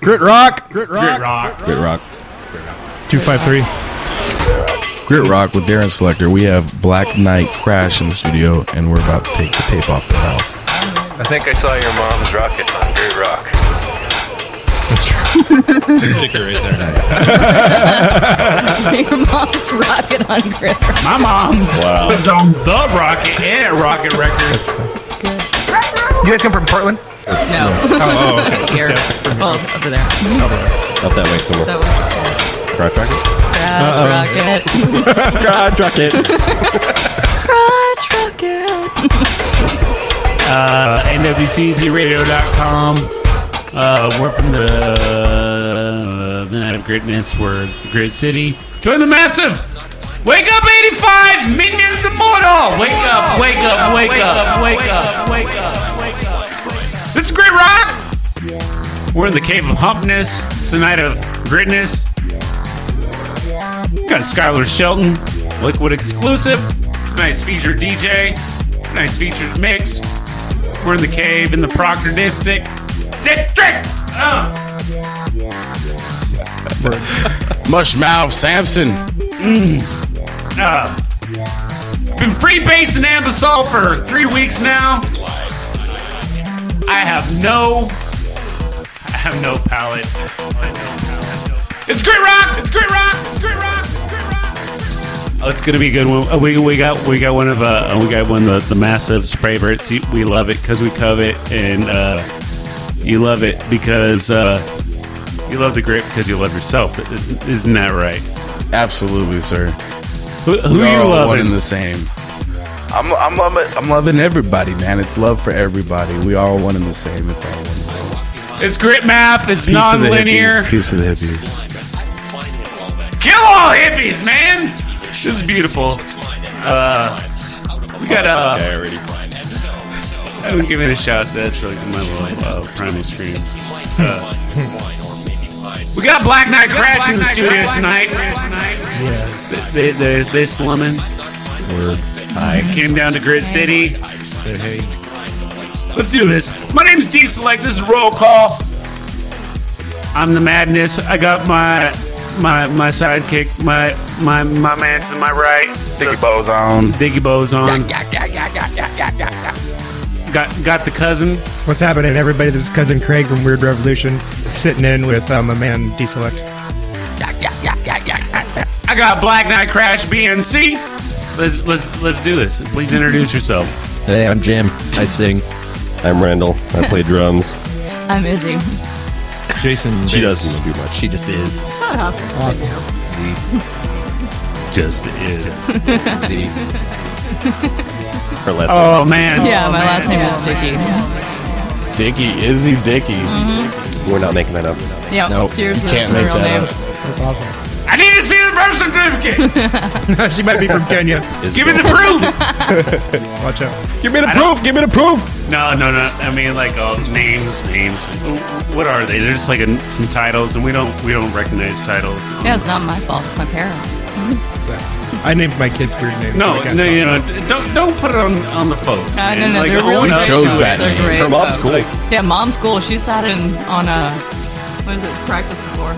Grit Rock. Grit rock. Grit Rock. Grit Rock. 253. Grit Rock with Darren Selector. We have Black Knight Crash in the studio, and we're about to take the tape off the house. I think I saw your mom's rocket on Grit Rock. That's true. Sticker right there. Your mom's rocket on Grit Rock. My mom's Wow. was on the Rocket and Rocket Records. Good. You guys come from Portland? No. Oh, okay. Here. Oh, over there. Up that way somewhere. That was Crotch rocket? Crotch rocket. Crotch rocket. Crotch rocket. Uh, NWCZRadio.com. Uh, we're from the, uh, the Night of Greatness. We're the Great City. Join the massive. Wake up, 85! Minions Immortal! Wake up, wake up, wake up, wake up, wake up, wake up. This is Great Rock! We're in the Cave of Humpness. It's the Night of Greatness. Got Skylar Shelton, Liquid exclusive. Nice featured DJ. Nice featured mix. We're in the cave in the Proctor District. District! Uh, Mushmouth Samson. uh, been free basing Ambesol for three weeks now. I have no. I have no palate. It's great rock! It's great rock! It's great rock! It's great rock! Oh, it's gonna be a good one. We, we got we got one of uh we got one of the, the massive favorites. You- We love it because we covet it, and uh, you love it because uh, you love the grit because you love yourself. Isn't that right? Absolutely, sir. Who, who you all one and the same. I'm, I'm loving I'm loving everybody, man. It's love for everybody. We are one and the same. It's all one. same. It's grit math. It's Peace of non-linear. hippies. Peace of the hippies. Kill all hippies, man. This is beautiful. Uh, we got uh, Okay, already. I'm giving it a shout. That's like my little uh, primal screen. Uh, we got Black Knight Crash in the studio tonight. Yeah. They they they slumming. I came down to Grit City. Hey. Let's do this. My name's D Select. This is roll call. I'm the madness. I got my my my sidekick, my my my man to my right, Diggy bows on. Diggy Bo's on. Got got the cousin. What's happening, everybody? This is Cousin Craig from Weird Revolution, sitting in with um, a man D-Select. I got Black Knight Crash BNC. Let's let's let's do this. Please introduce yourself. Hey, I'm Jim. I sing. I'm Randall. I play drums. I'm Izzy. Jason. She doesn't do much. She just is. Shut up. Awesome. Just is. Z. Her last Oh man. Yeah, oh, my last name is Dicky. Dicky, Izzy Dicky. name. Mm-hmm. We're not making that up. Yeah, Nope, seriously, you can't that's the make real that name. up. That's awesome. I need to see the birth certificate. she might be from Kenya. Is Give me the proof. Watch out. Give me the I proof. Give me the proof. No, no, no. I mean, like uh, names, names. What are they? They're just like a, some titles, and we don't we don't recognize titles. Yeah, it's not my fault. It's my parents. I named my kids weird names. No, so I got no, you know, don't don't put it on on the folks. No, man. no, no, Like, they're really great. chose that. They're name. great. Her mom's folks. cool. Yeah, mom's cool. She sat in on a what is it? Practice before.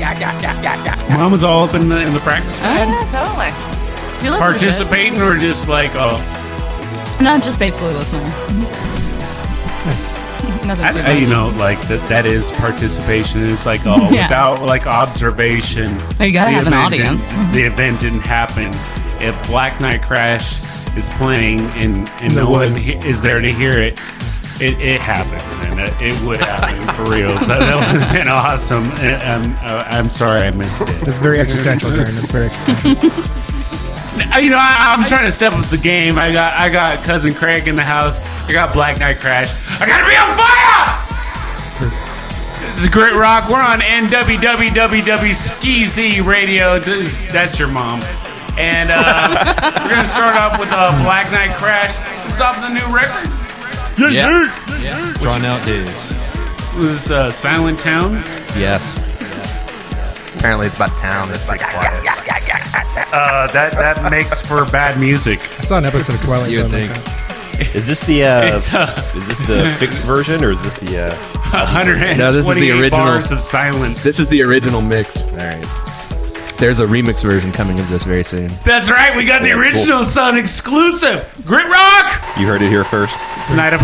Mom was all up in the in the practice Oh, pad, yeah, totally. She listens to participating, or just like oh, it. No, just basically listening. Nothing I, too I- you much. know, like that that is participation. It's like oh, Yeah. without like observation. Oh, you gotta the have an event didn't- audience. The event didn't happen. If Black Knight Crash is playing and and The no one wood. he- is there to hear it. It, it happened, and it, it would happen for real. So that would have been awesome. And, um, uh, I'm sorry I missed it. It's very existential, Darren. It's very existential. You know, I, I'm trying to step up the game. I got I got cousin Craig in the house. I got Black Knight Crash. I gotta be on fire. This is Great Rock. We're on NWWWW Radio. This, that's your mom. And uh, we're gonna start off with uh, Black Knight Crash. This is off the new record. Yeah. Drawn out days. This is uh, Silent Town. Yes. Apparently, it's about town. It's like quiet. Uh, that that makes for bad music. I saw an episode of Twilight You would Zone. think. like that. Is this the uh, It's, uh, is this the fixed version or is this the uh, 128 No, this is the original. bars of silence. This is the original mix. All right. There's a remix version coming of this very soon. That's right. We got the original Sun exclusive. Grit Rock. You heard it here first. It's Night of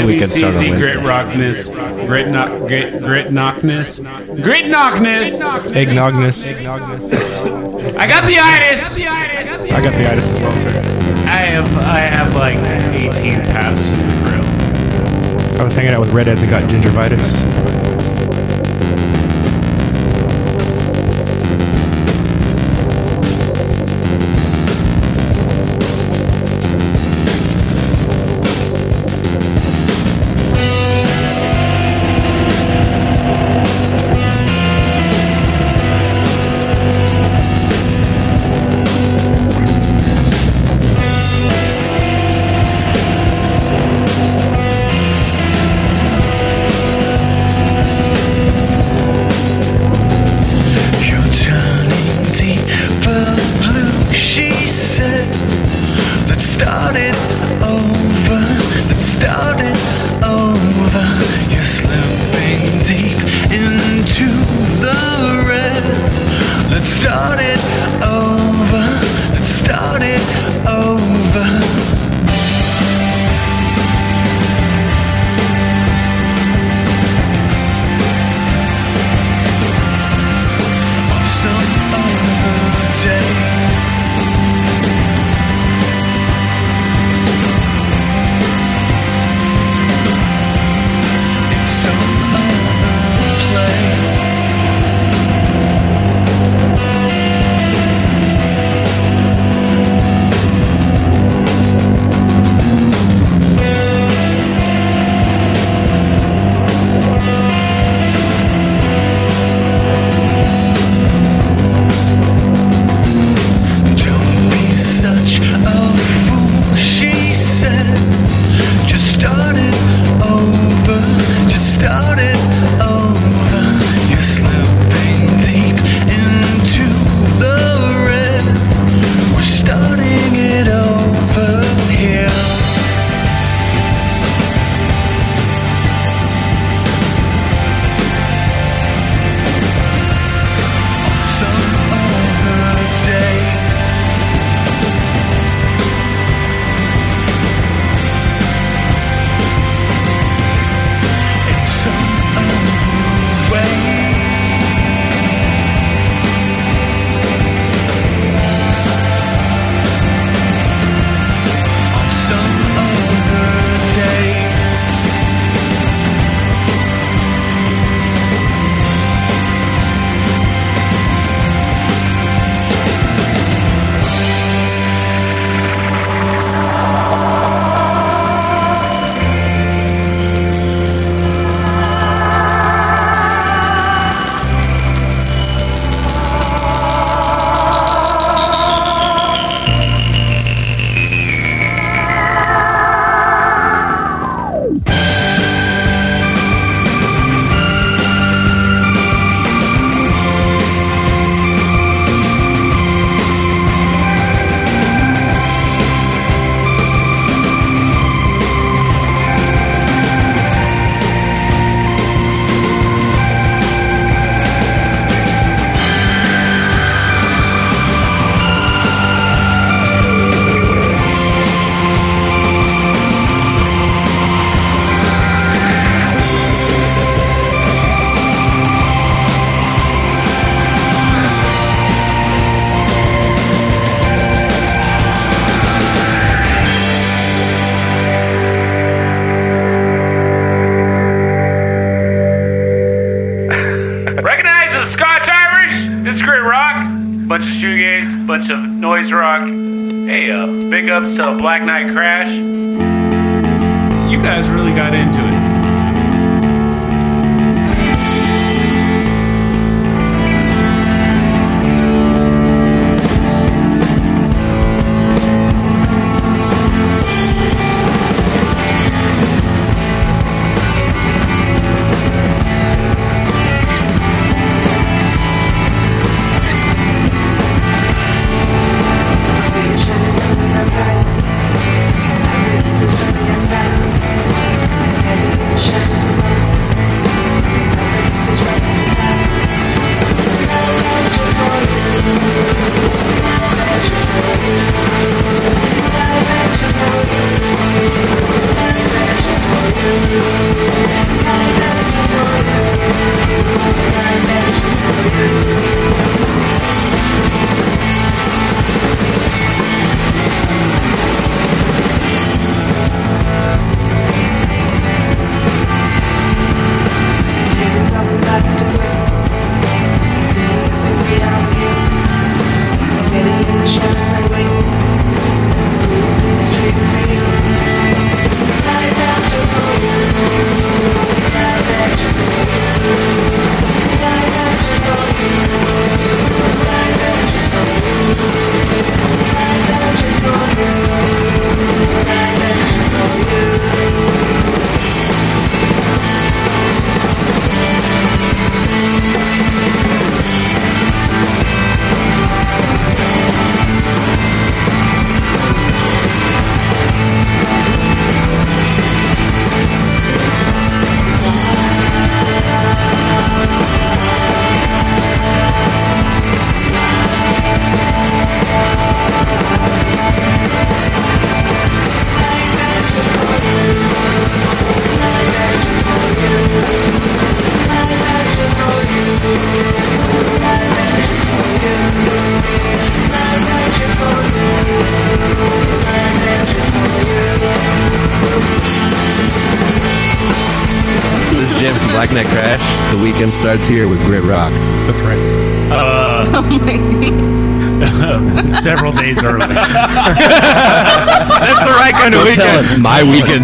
my weekend started on NWCZ Grit Rockness. Grit knock grit grit knockness. Grit knockness. Eggnogness. I got the itis. I got the itis as well, sir. I have I have like 18 paths in the grill. I was hanging out with redheads and got gingivitis.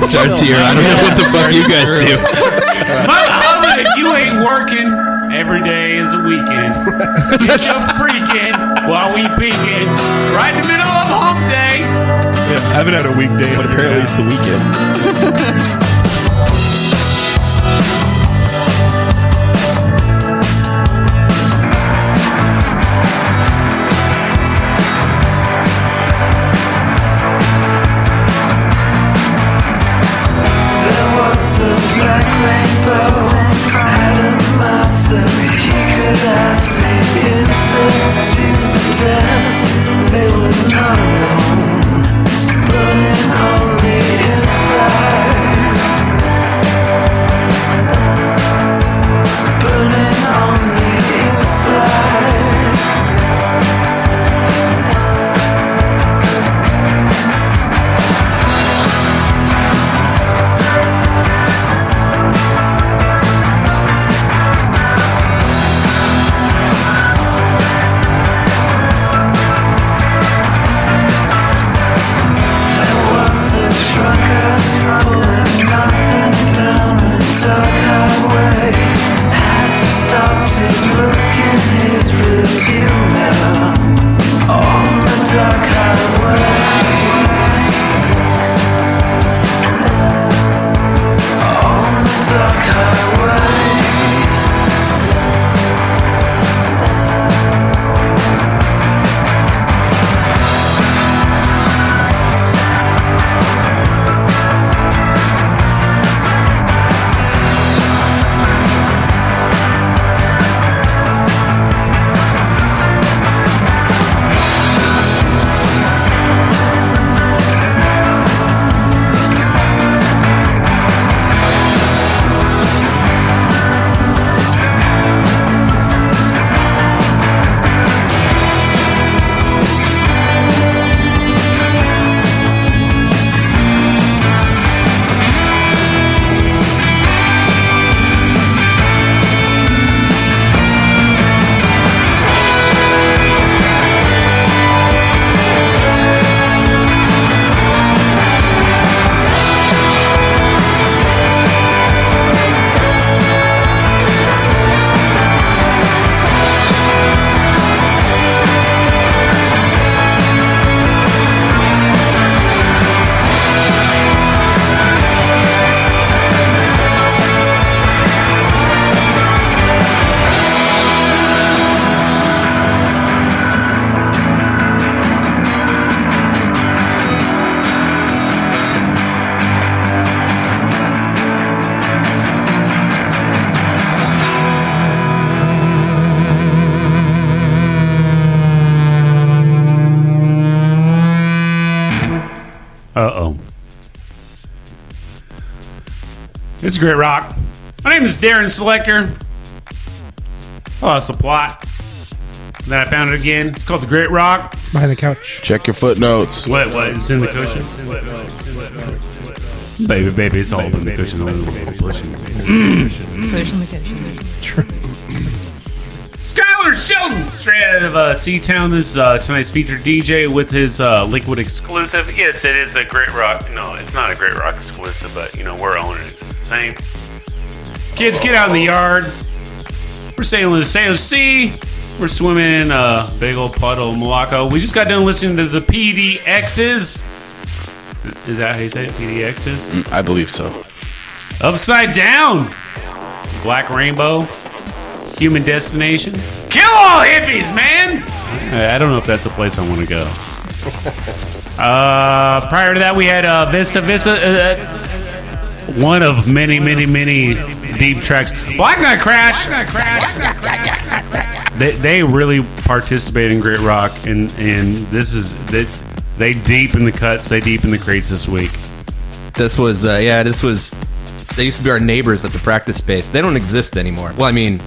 Starts here. I don't know what the fuck you guys do. Mama, if you ain't working, every day is a weekend. Get your freaking while we begin. Right in the middle of hump day. Yeah, I haven't had a weekday. But apparently it's the weekend. It's Great Rock. My name is Darren Selector. I lost the plot. Then I found it again. It's called The Great Rock. Behind the couch. Check your footnotes. What? What? It's in the cushion? Baby, baby, it's all in the cushion. Pushing the kitchen. Skylar Sheldon, straight out of uh, Seatown. This is uh, tonight's featured DJ with his uh, Liquid exclusive. Yes, it is a Great Rock. No, it's not a Great Rock Kids, get out in the yard. We're sailing the Salish Sea. We're swimming in a big old puddle of Morocco. We just got done listening to the PDXs. Is that how you say it? PDXs? I believe so. Upside Down, Black Rainbow, Human Destination. Kill all hippies, man! I don't know if that's a place I want to go. Uh, prior to that, we had uh, Vista Vista, uh, one of many, many, many deep tracks. Black Knight Crash. They, they really participate in Great Rock, and and this is they, they deep in the cuts, they deep in the crates this week. This was, uh, yeah, this was. They used to be our neighbors at the practice space. They don't exist anymore. Well, I mean,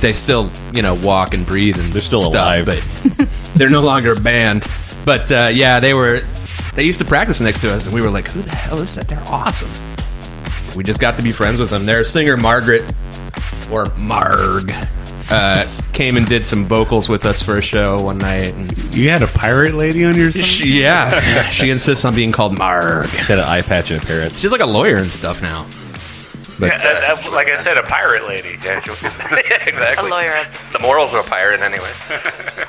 they still, you know, walk and breathe and They're still stuff, alive. but they're no longer a band. But uh, yeah, they were. They used to practice next to us, and we were like, "Who the hell is that? They're awesome." We just got to be friends with them. Their singer Margaret, or Marg, uh, came and did some vocals with us for a show one night. And You had a pirate lady on your side? she, yeah, she insists on being called Marg. She had an eye patch and a parrot. She's like a lawyer and stuff now. But like I said, a pirate lady. Yeah, she- exactly. A lawyer. The morals of a pirate, anyway.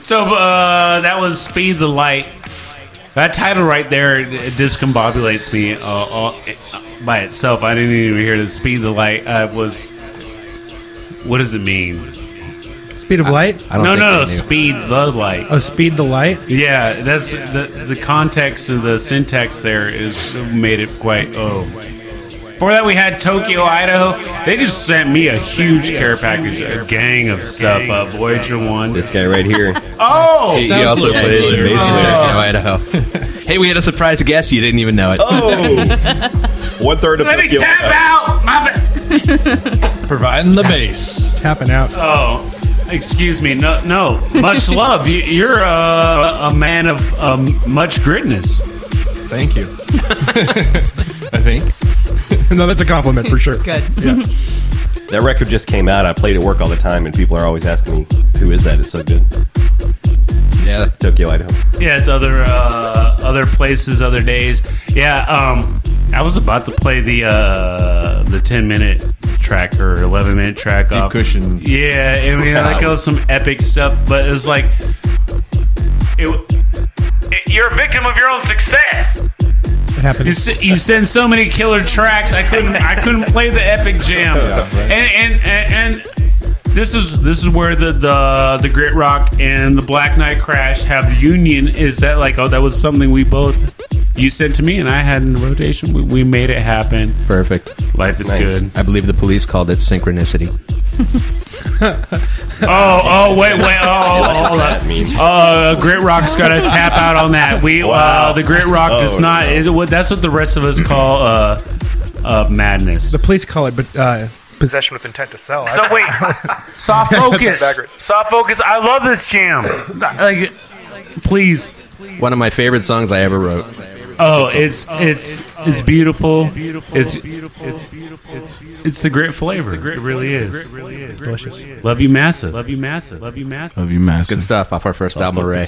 So uh, that was Speed the Light. That title right there it discombobulates me uh, uh, by itself. I didn't even hear the Speed the Light. Uh, was what does it mean? Speed of light. I don't No, no, no. Speed the Light. Oh, speed the light. Yeah, that's the the context of the syntax there is made it quite oh. Before that, we had Tokyo, Idaho. They just sent me a huge care package, a gang of stuff. Uh, Voyager One. This guy right here. Oh, He, he also like plays in Voyager. Amazing Oh. Idaho. hey, we had a surprise guest. You didn't even know it. Oh, one third of let me Tokyo. tap out. My ba- Providing the base. Tapping out. oh, excuse me. No, no. Much love. You, you're uh, a man of um, much gritness. Thank you. I think. no, that's a compliment for sure. Good. That record just came out. I played at work all the time, and people are always asking me, "Who is that? It's so good." Yeah. Tokyo, Idaho. Yes, other uh, other places, other days. Yeah, um, I was about to play the uh, the ten minute track or eleven minute track Deep off. cushions. Yeah, I mean, like it was some epic stuff, but it's like it, it- you're a victim of your own success. It You, happens. s- you send so many killer tracks. I couldn't. I couldn't play the epic jam. and, and and and this is this is where the the the grit rock and the Black Knight Crash have union. Is that like oh that was something we both you sent to me and I had in rotation. We, we made it happen. Perfect. Life is Nice. good. I believe the police called it synchronicity. Oh oh wait wait oh, oh, oh hold that on. mean? Uh, Grit Rock's got to tap out on that. We uh, Wow. the Grit Rock does Oh, not. no. Is what that's what the rest of us call uh, uh madness. The police call it, but uh, possession with intent to sell. So wait, soft focus. soft focus. I love this jam. Like, please. One of my favorite songs I ever wrote. Oh, it's it's it's beautiful. It's it's it's the grit flavor. It really is. delicious. Love you massive. Love you massive. Love you massive. Of you massive. Good stuff off our first album, Array.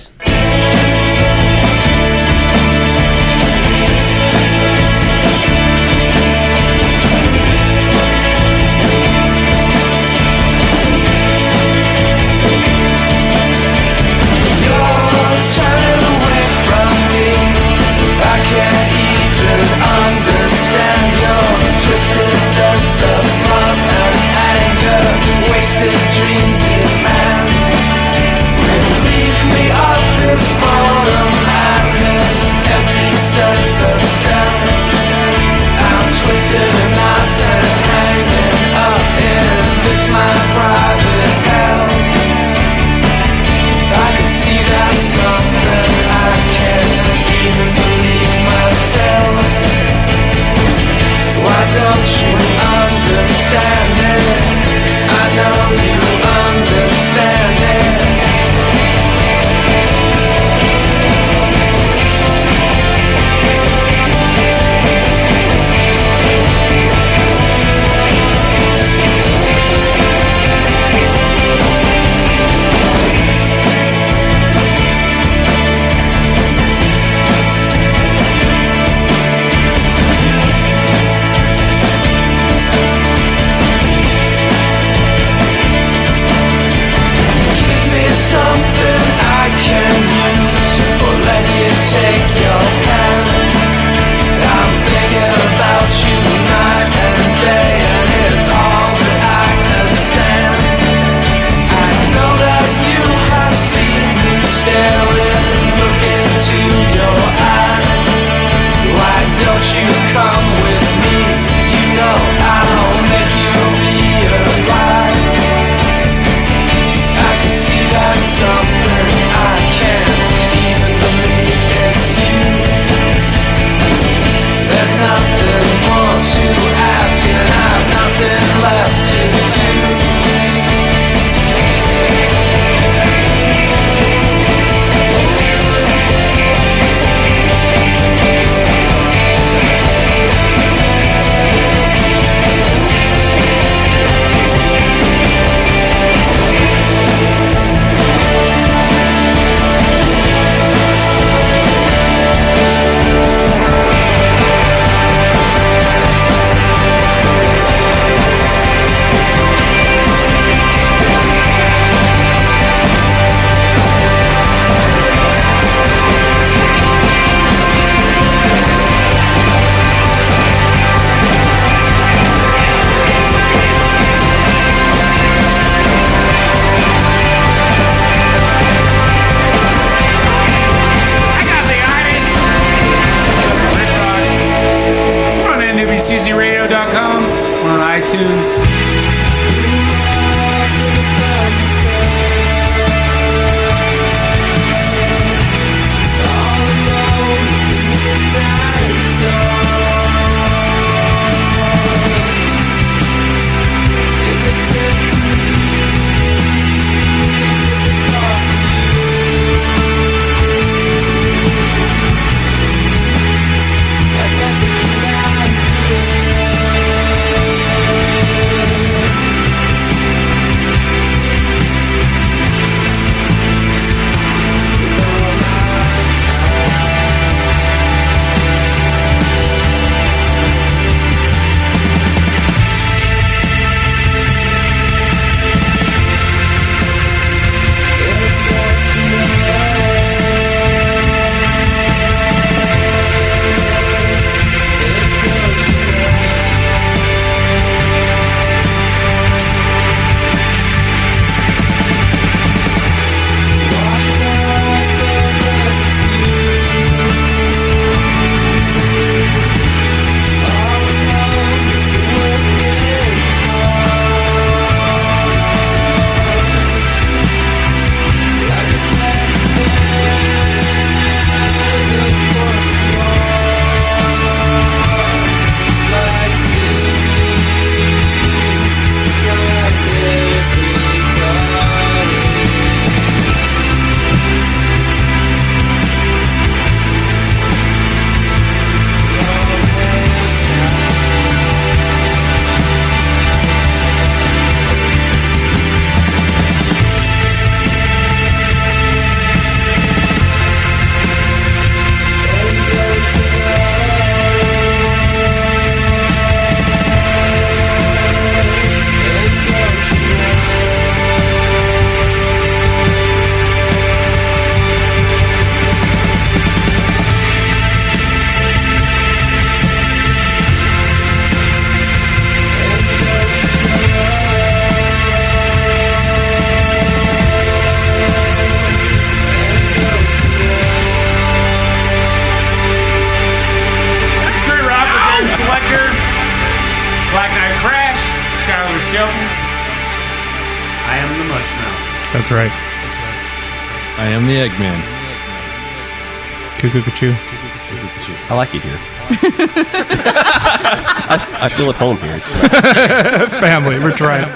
I, I feel at home here. Family, we're trying.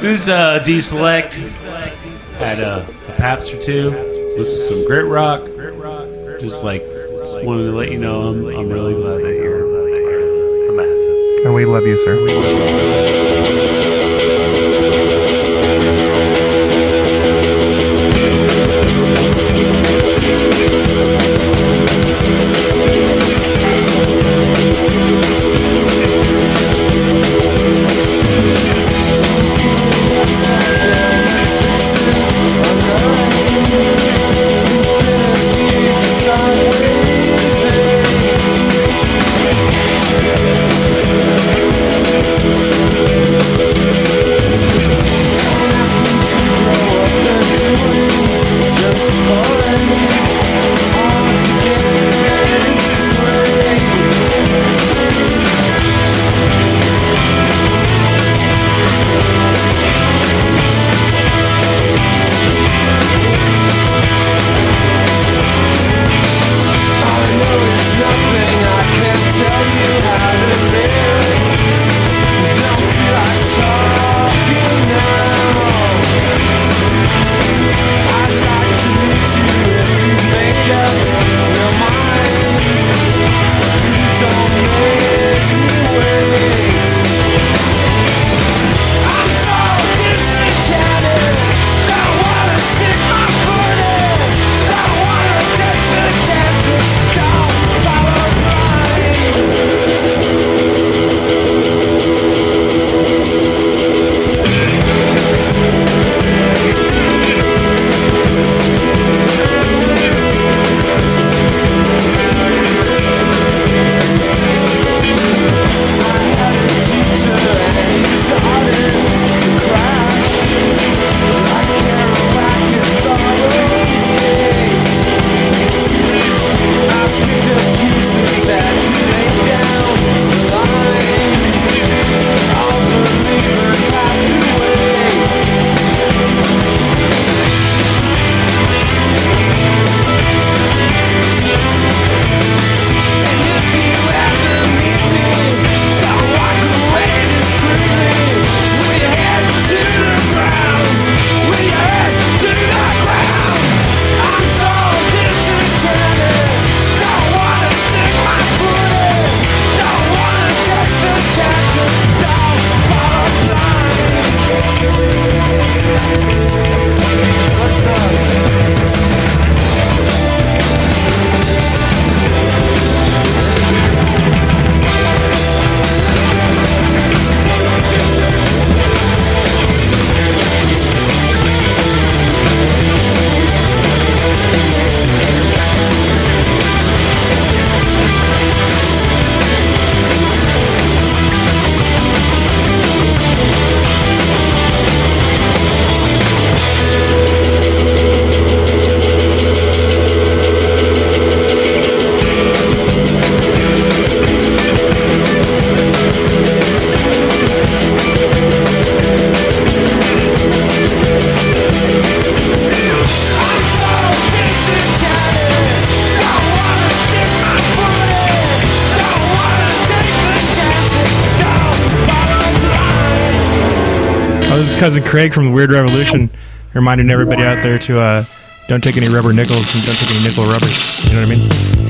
This is uh, D Select. Had uh, a Paps or two. Listen to some grit rock. Just like, just wanted to let you know I'm, I'm really glad that you're a massive. And we love you, sir. Craig from the Weird Revolution, reminding everybody out there to uh, don't take any rubber nickels and don't take any nickel rubbers. You know what I mean?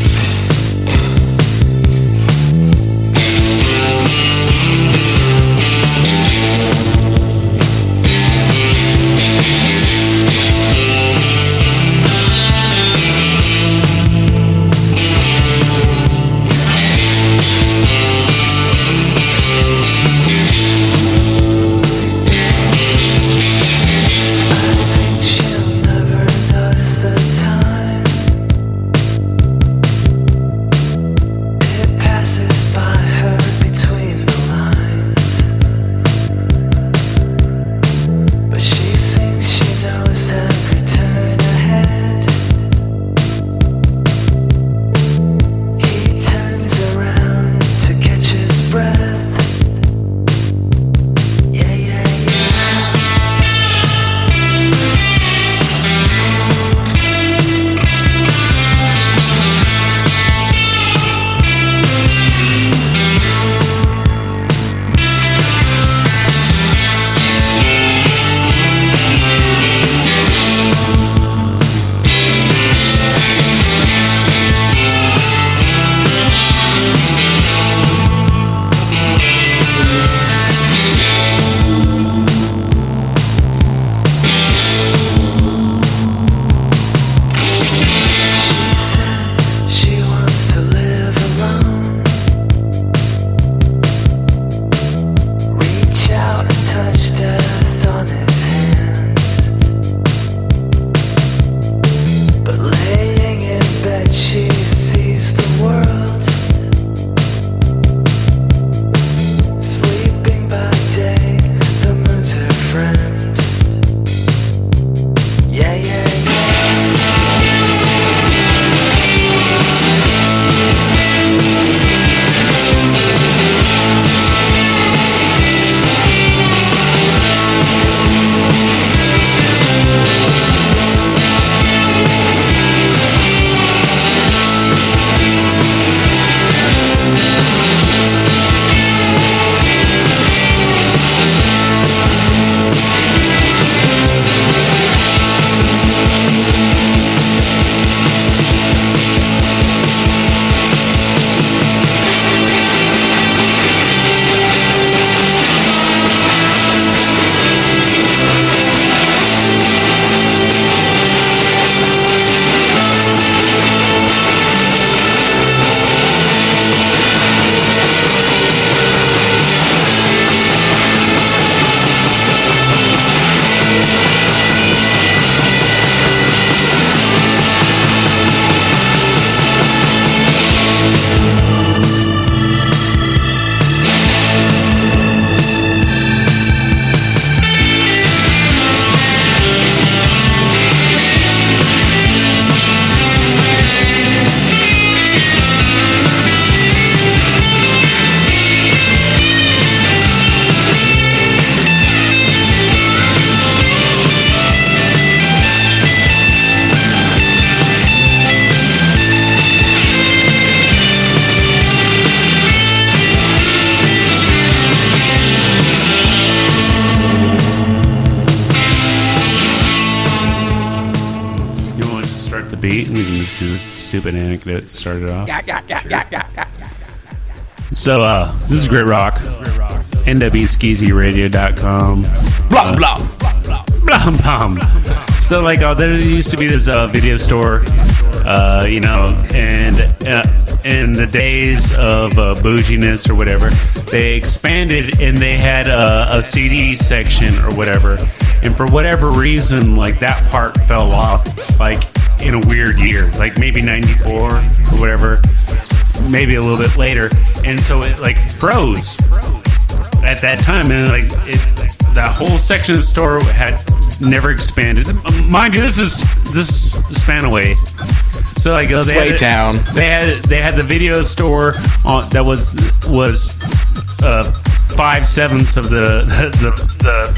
Start it off. So, uh, this is Grit Rock. NWSkeezyRadio.com. Blah, blah. Blah, blah. So, like, uh, there used to be this uh, video store, uh, you know, and uh, in the days of uh, bouginess or whatever, they expanded and they had a, a CD section or whatever. And for whatever reason, like, that part fell off, like, in a weird year, like maybe 94 or whatever, maybe a little bit later. And so it, like, froze at that time, and like it, that whole section of the store had never expanded. Mind you, this is this Spanaway. So like uh, they Sway had, Town. they had they had the video store on, that was was uh, five sevenths of the the, the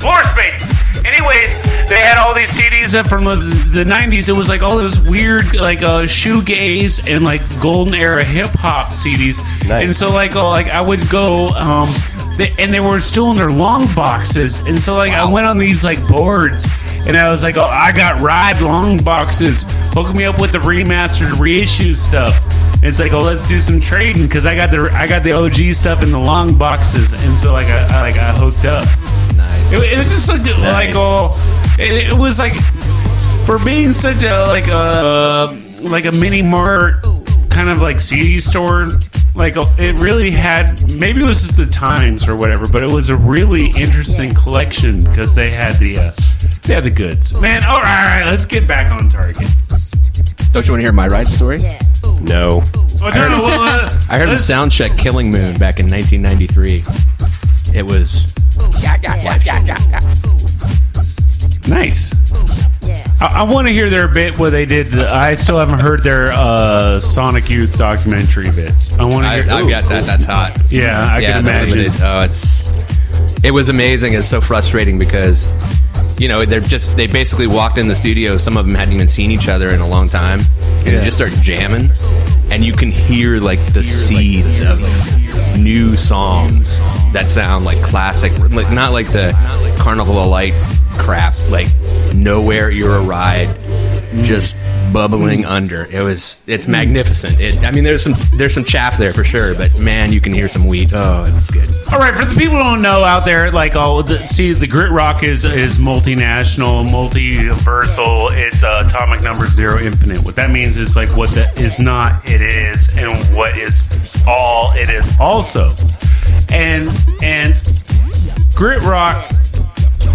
floor space. Anyways, they had all these CDs that from the, the 90s. It was like all this weird, like uh, shoegaze and like golden era hip hop CDs. Nice. And so, like, oh, like I would go um, they, and they were still in their long boxes. And so like I went on these like boards, and I was like, oh, I got ride long boxes. Hook me up with the remastered reissue stuff. And it's like, oh, let's do some trading because I got the I got the OG stuff in the long boxes, and so like I, I like I hooked up. Nice. It, it was just like like oh, it, it was like for being such a like a like a mini mart kind of like CD store. Like it really had maybe it was just the times or whatever, but it was a really interesting collection because they had the uh, they had the goods. Man, all right, all right, let's get back on target. Don't you want to hear my ride story? No. Oh, no, no, well, uh, I heard him let's- sound check Killing Moon back in 1993. It was Nice. I, I want to hear their bit where they did. The, I still haven't heard their uh, Sonic Youth documentary bits. I want to I, hear. I've got that. That's hot. Yeah, I yeah, can imagine. limited- oh, it's it was amazing. It's so frustrating because you know they're just they basically walked in the studio. Some of them hadn't even seen each other in a long time, and Yeah. they just start jamming, and you can hear like the seeds of new songs that sound like classic, like not like the Carnival of Light crap, like Nowhere You're a Ride, just bubbling under. It was it's magnificent. It, I mean, there's some there's some chaff there for sure, but man, you can hear some wheat. Oh, it's good. All right, for the people who don't know out there, like, oh, the, see, the grit rock is is multinational, multiversal. It's uh, atomic number zero infinite. What that means is like what that is not, it is, and what is all, it is also. And and grit rock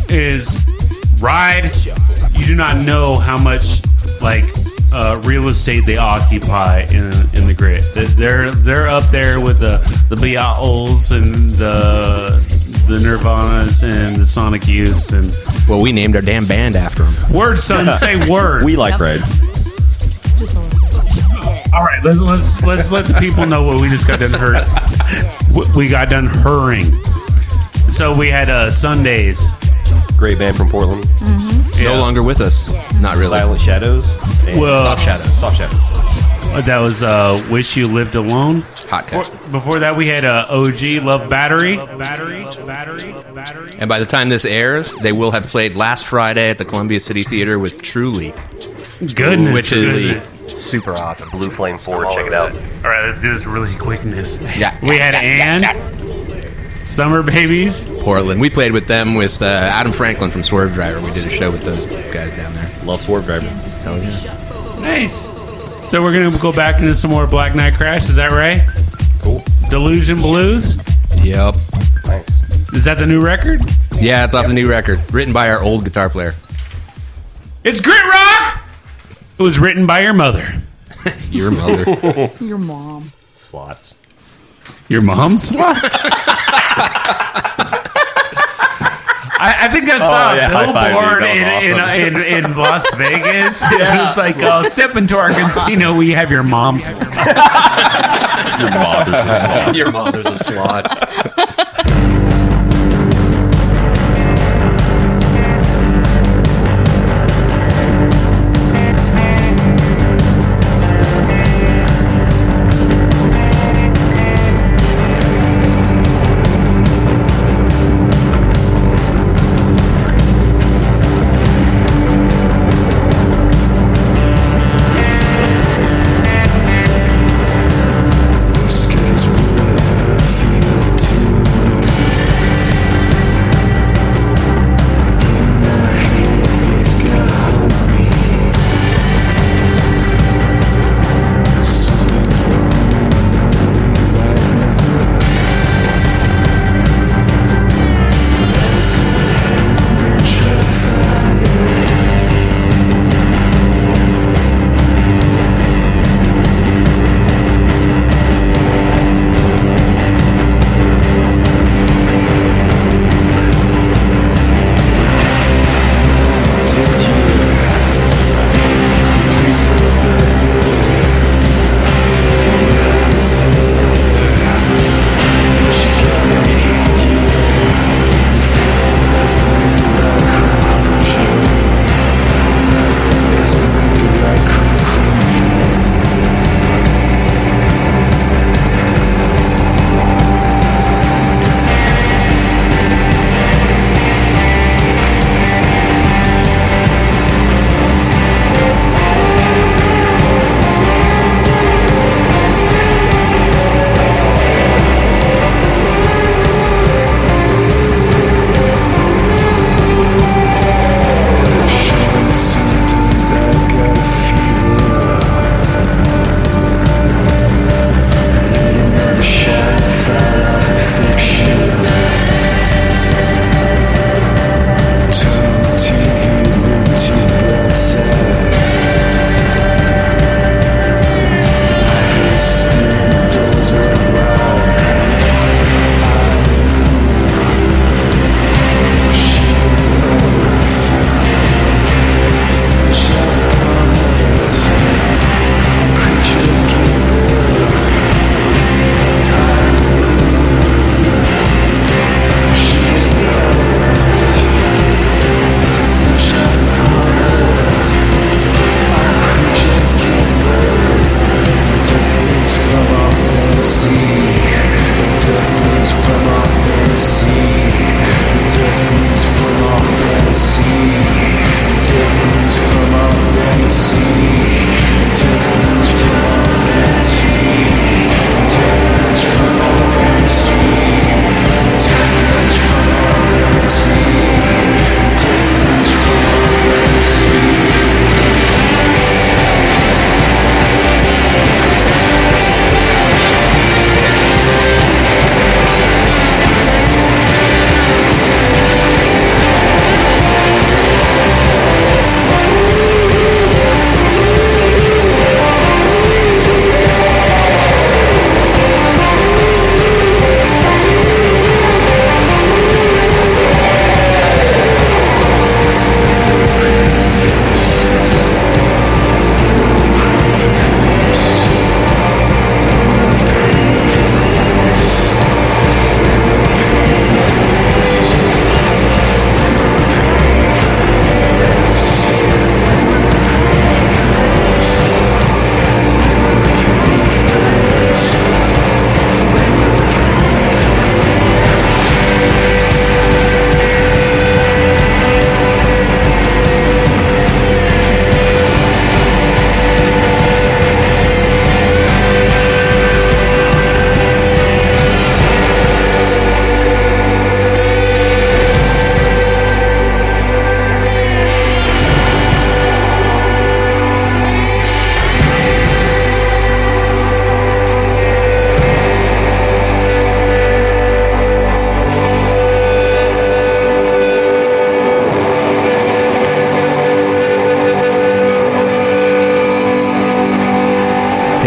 is ride. You do not know how much like uh, real estate they occupy in in the grid. They're they're up there with the the Beatles and the the Nirvanas and the Sonic Youths and Well, we named our damn band after them. word son say word. We like Ride. All right, let's, let's let's let the people know what we just got done heard. We got done hurrying. So we had uh, Sundays. Great band from Portland. Yeah. No longer with us. Not really. Silent Shadows. and Well- Soft Shadows. Soft Shadows. Uh, That was uh, "Wish You Lived Alone." Hot Before, cut. before that, we had uh, OG Love Battery. Battery, battery, battery. And by the time this airs, they will have played last Friday at the Columbia City Theater with Truly, Goodness, which is goodness. super awesome. Blue Flame 4, check it out. All right, let's do this really quickness. Yeah. we had Ann, Summer Babies. Portland. We played with them with uh, Adam Franklin from Swervedriver. We did a show with those guys down there. Love Swervedriver. Hell yeah. Nice. So we're gonna go back into some more Black Knight Crash. Is that right? Cool. Delusion Blues. Yep. Nice. Is that the new record? Yeah, it's off the new record, written by our old guitar player. It's Grit Rock. It was written by your mother. Your mother. Your mom. Slots. Your mom's slots. I, I think I oh, saw Oh, yeah, a billboard in, was in, in, in Las Vegas. It was like, oh, step into our casino. We have your mom's. Your mother's a slot. Your mother's a slot.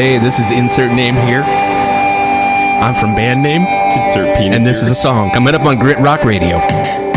Hey, this is insert name here. I'm from band name. Insert penis. And this is a song coming up on Grit Rock Radio.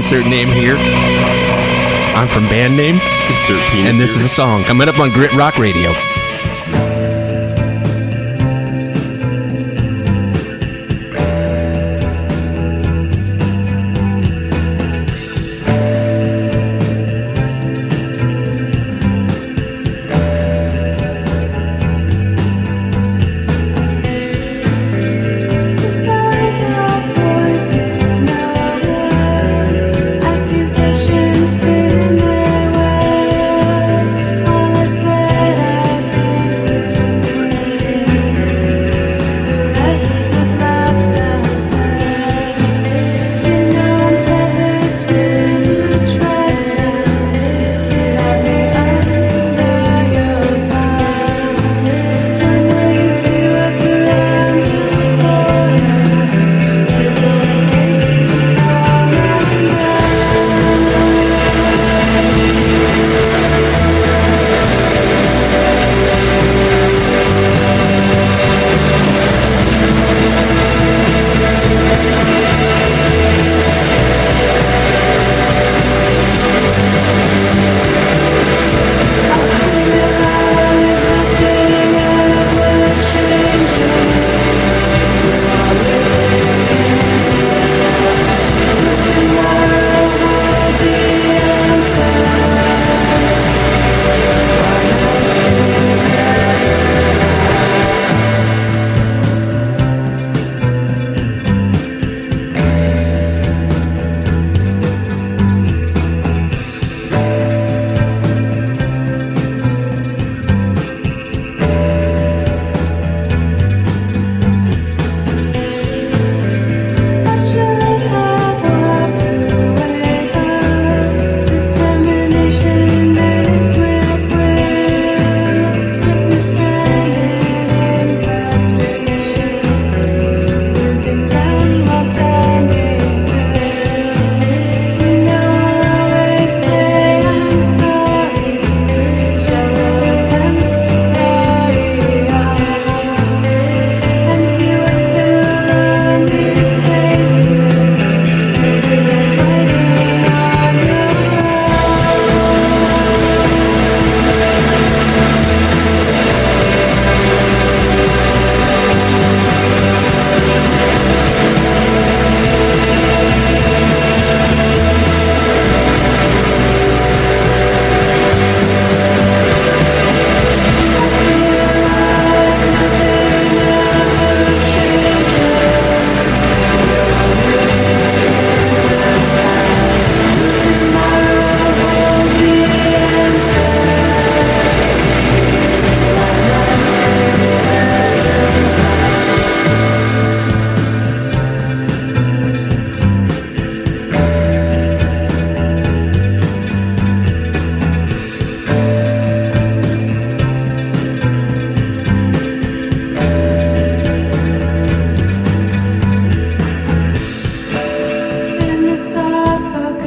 Insert name here. I'm from band name. Insert penis. And this here. is a song coming up on Grit Rock Radio.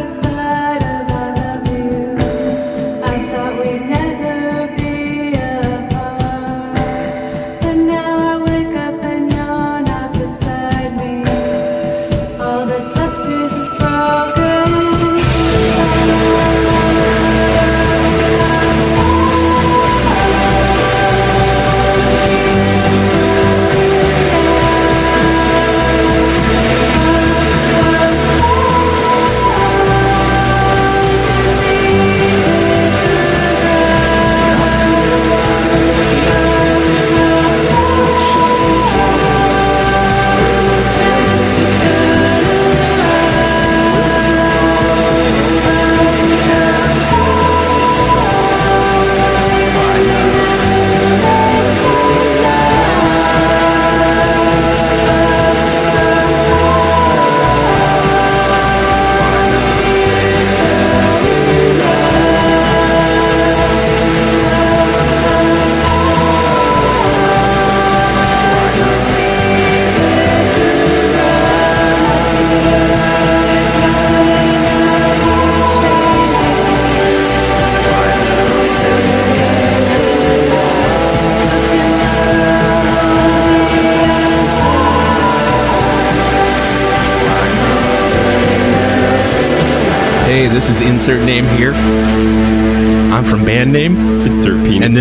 Cause the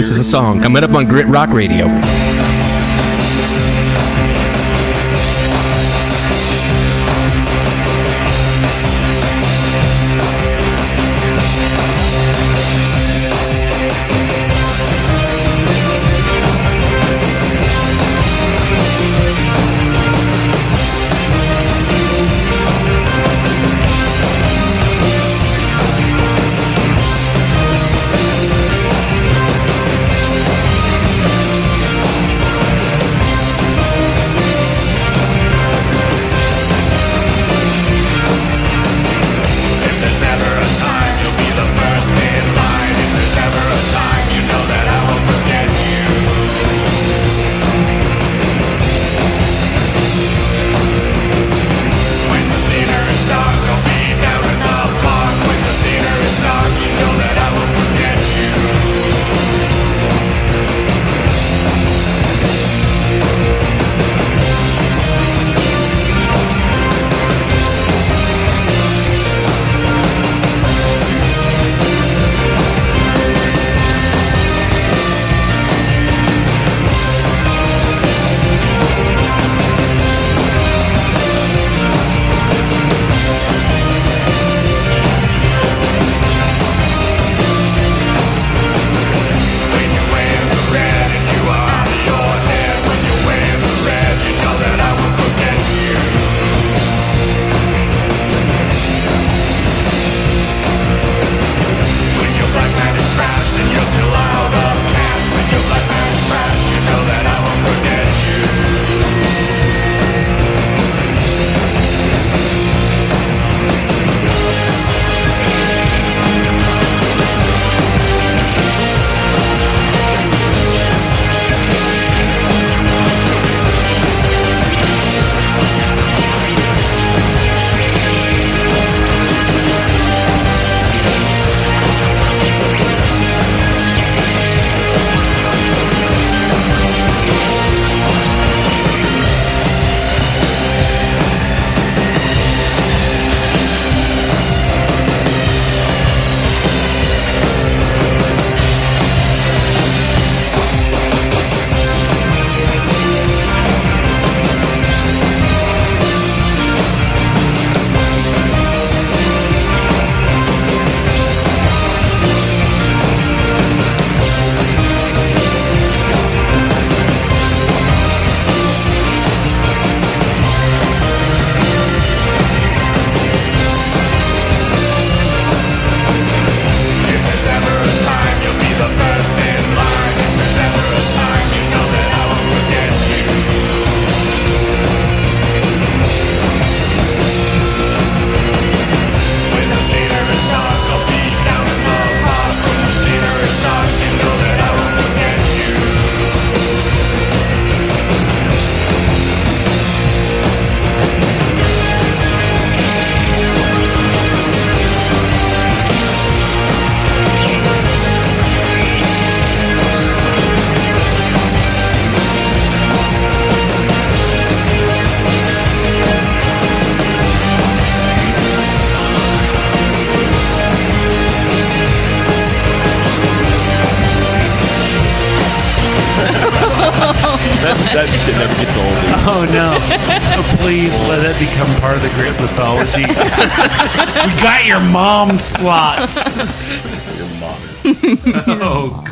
this is a song coming up on Grit Rock Radio.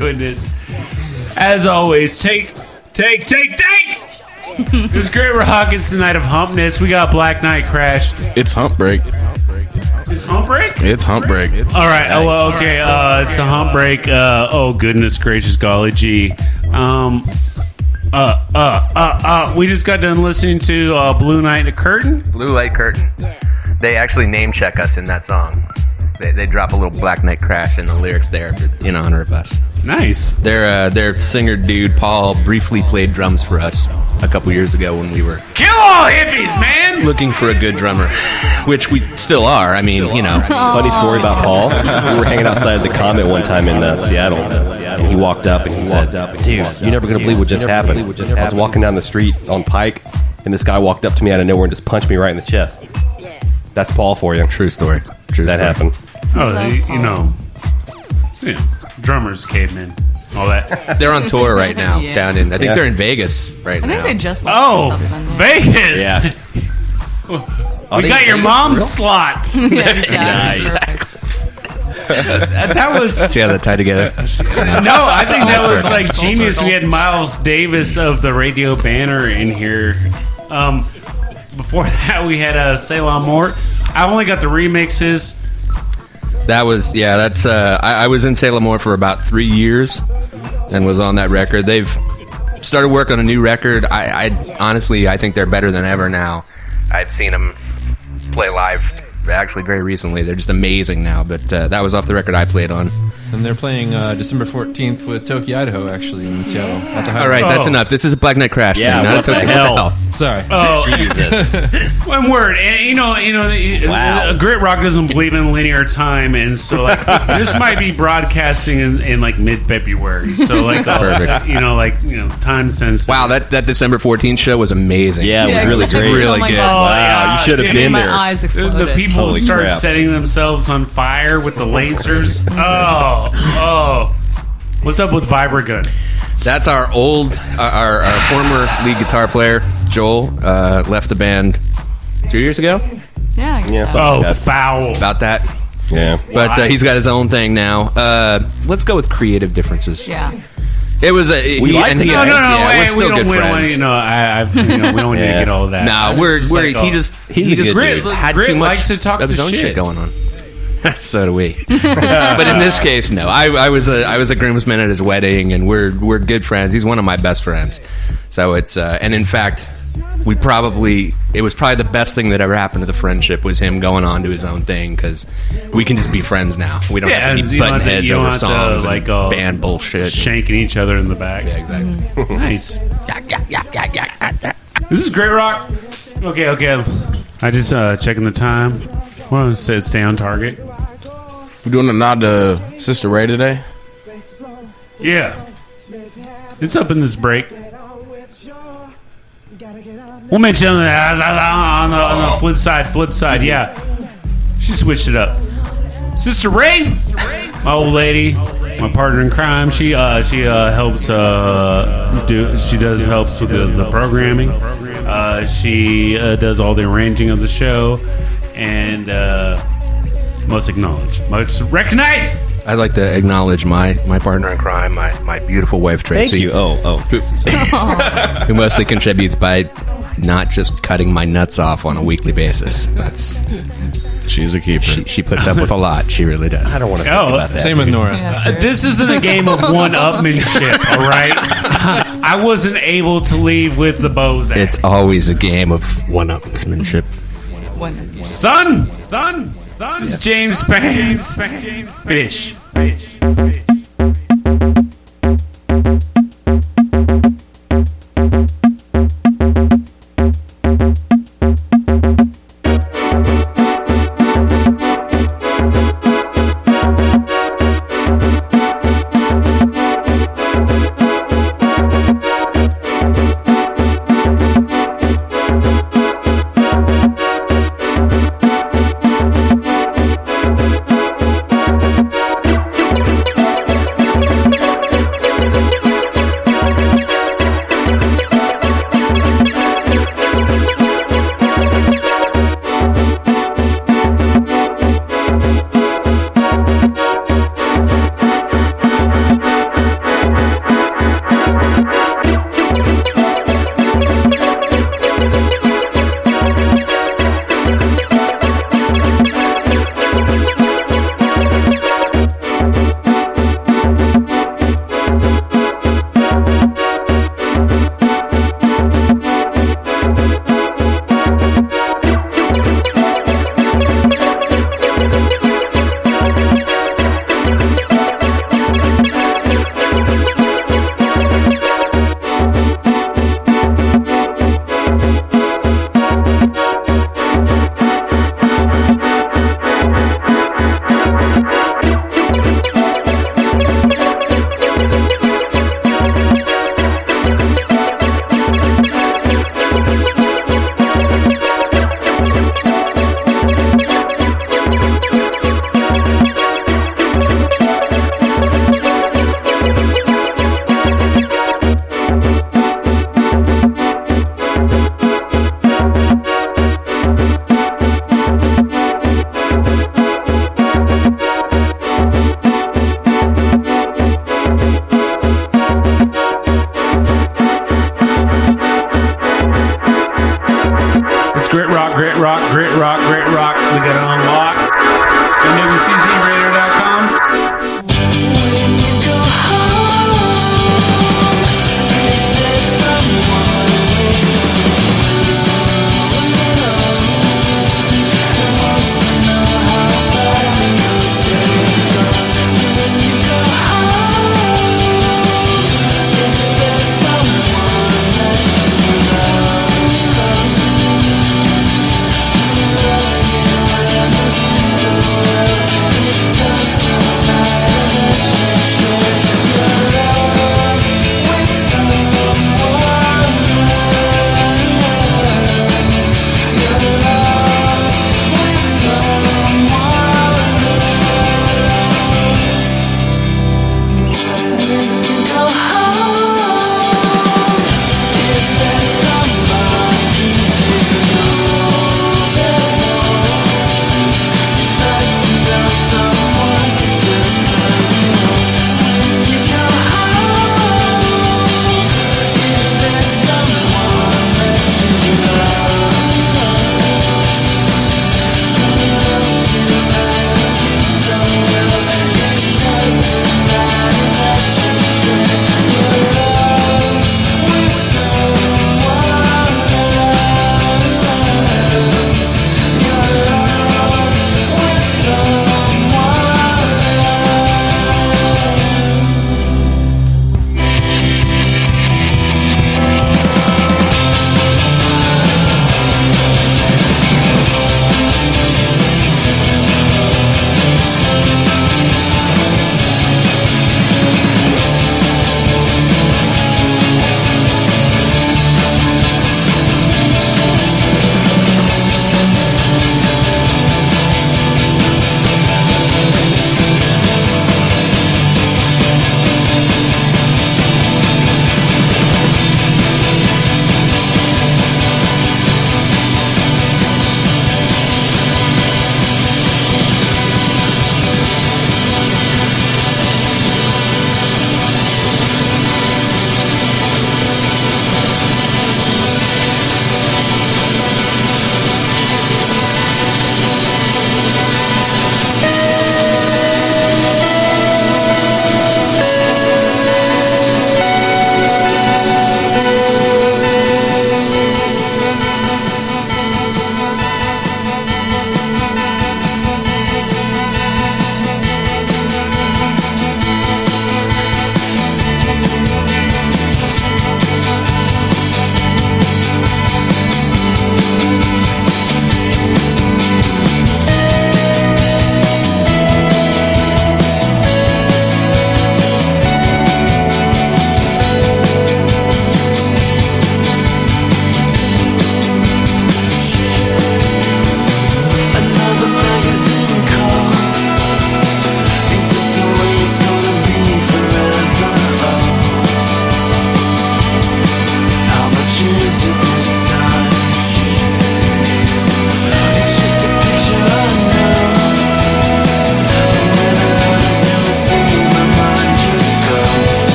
Goodness! As always, take, take, take, take. This Grit Rock is the night of humpness. We got Black Knight Crash. It's hump break. It's hump break? It's hump break. All right. Oh, well, okay. Uh, it's a hump break. Uh, oh goodness gracious, golly gee. Um, uh, uh, uh, uh, we just got done listening to uh, Blue Night the Curtain. Blue Light Curtain. They actually name check us in that song. They, they drop a little Black Knight Crash in the lyrics there in honor of us. Nice. Their uh, their singer dude Paul briefly played drums for us a couple years ago when we were Kill all hippies, man. looking for a good drummer, which we still are. I mean, you know, Funny story about Paul. We were hanging outside the Comet one time in uh, Seattle, and he walked up and he said, "Dude, you're never gonna believe what just happened." I was walking down the street on Pike, and this guy walked up to me out of nowhere and just punched me right in the chest. That's Paul for you. true story. True That story. happened. Oh, they, you know, you know, drummers, cavemen, all that. They're on tour right now Yeah. down in. I think Yeah. they're in Vegas right now. I now. think they just left Oh, or something. Vegas. Yeah. we they got in your Vegas, mom's bro? slots. Yeah, yeah, Nice. perfect. that was See how they tie together. no. I think that was circle. like genius. We had Miles Davis of the Radio Banner in here. Um, before that, we had uh, Ceylon Mort. I only got the remixes. That was yeah. That's uh, I, I was in Salem Moore for about three years, and was on that record. They've started work on a new record. I, I honestly I think they're better than ever now. I've seen them play live actually very recently. They're just amazing now. But uh, that was off the record I played on. And they're playing uh, December 14th with Tokyo, Idaho, actually, in Seattle. At the All right, that's Oh. enough. This is a Black Night Crash. Yeah, thing, not what a the Tokyo- hell? Sorry. Oh, Jesus. One word, and you know, you know, the- Wow. uh, Grit Rock doesn't believe in linear time, and so like this might be broadcasting in, in like mid February. So like, uh, Perfect. you know, like you know, time sensitive. Wow, that, that December 14th show was amazing. Yeah, it was Yeah, really exactly. great. Really oh my good. God. Wow, you should have Yeah, been My there. eyes The, exploded. the people Holy start crap. setting themselves on fire with the lasers. Oh, oh. What's up with Vibragun? That's our old, our, our, our former lead guitar player, Joel, uh, left the band two years ago. yeah, I guess Yeah, so. Oh, like foul. About that. Yeah. But uh, he's got his own thing now. Uh, let's go with creative differences. yeah. It was a. We he- like and the he- No, no, no. yeah, hey, we're we don't. good We don't want friends. to. No, I, I've, you know, we don't need Yeah. to get all that. Nah, It's we're, just we're like, he oh. just He's he a just good Grit, dude. had Grit too much likes to talk of his own shit. shit. going on. so do we. but in this case, no. I, I was a I was a groomsman at his wedding, and we're we're good friends. He's one of my best friends. So it's uh, and in fact, we probably it was probably the best thing that ever happened to the friendship was him going on to his own thing because we can just be friends now. We don't Yeah, have to and be you don't butting have to- heads you don't over have to, songs like, and uh, band bullshit. shanking each other in the back. yeah, exactly. Nice. This is Grit Rock. Okay, okay. I just uh checking the time. Well, it says stay on target. We're doing a nod to Sister Ray today. Yeah. It's up in this break. We'll mention on the, on the, on the flip side, flip side, yeah. She switched it up. Sister Ray, my old lady, my partner in crime. She uh, she uh, helps uh, do. She does helps with the, the programming. Uh, she uh, does all the arranging of the show, and uh, must acknowledge, must recognize. I'd like to acknowledge my, my partner in crime, my, my beautiful wife Tracy. Thank you. Oh, oh. who mostly contributes by not just cutting my nuts off on a weekly basis. That's She's a keeper. she, she puts up with a lot. She really does. I don't want to think Oh, about that. Same with Nora. Yeah, Uh. This isn't a game of one upmanship, all right? I wasn't able to leave with the bows. It's always a game of one-upsmanship. When- son, son, son. This is James Payne's fish. Fish.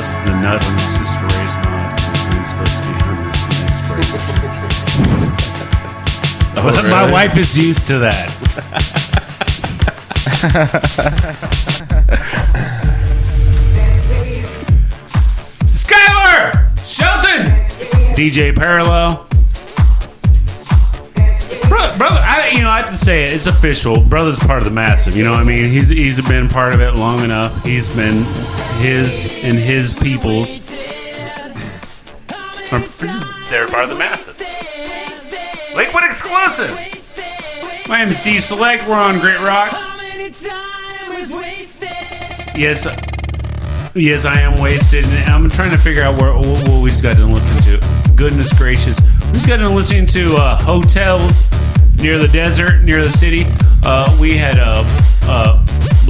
Fucking the nut on the sister Ray's mouth. I'm supposed to be on this next break. Oh, But My wife is used to that. Skylar! Shelton! DJ Parallel. Brother, brother, I, you know, I have to say it. It's official. Brother's part of the massive. You know what I mean? He's he's been part of it long enough. He's been his and his people's. are- They're part of the masses. Lakewood exclusive. My name is D Select. We're on Grit Rock. Yes, yes, I am wasted, and I'm trying to figure out where, what, what we just got to listen to. Goodness gracious, we just got to listen to uh, hotels near the desert, near the city. Uh, we had uh, uh,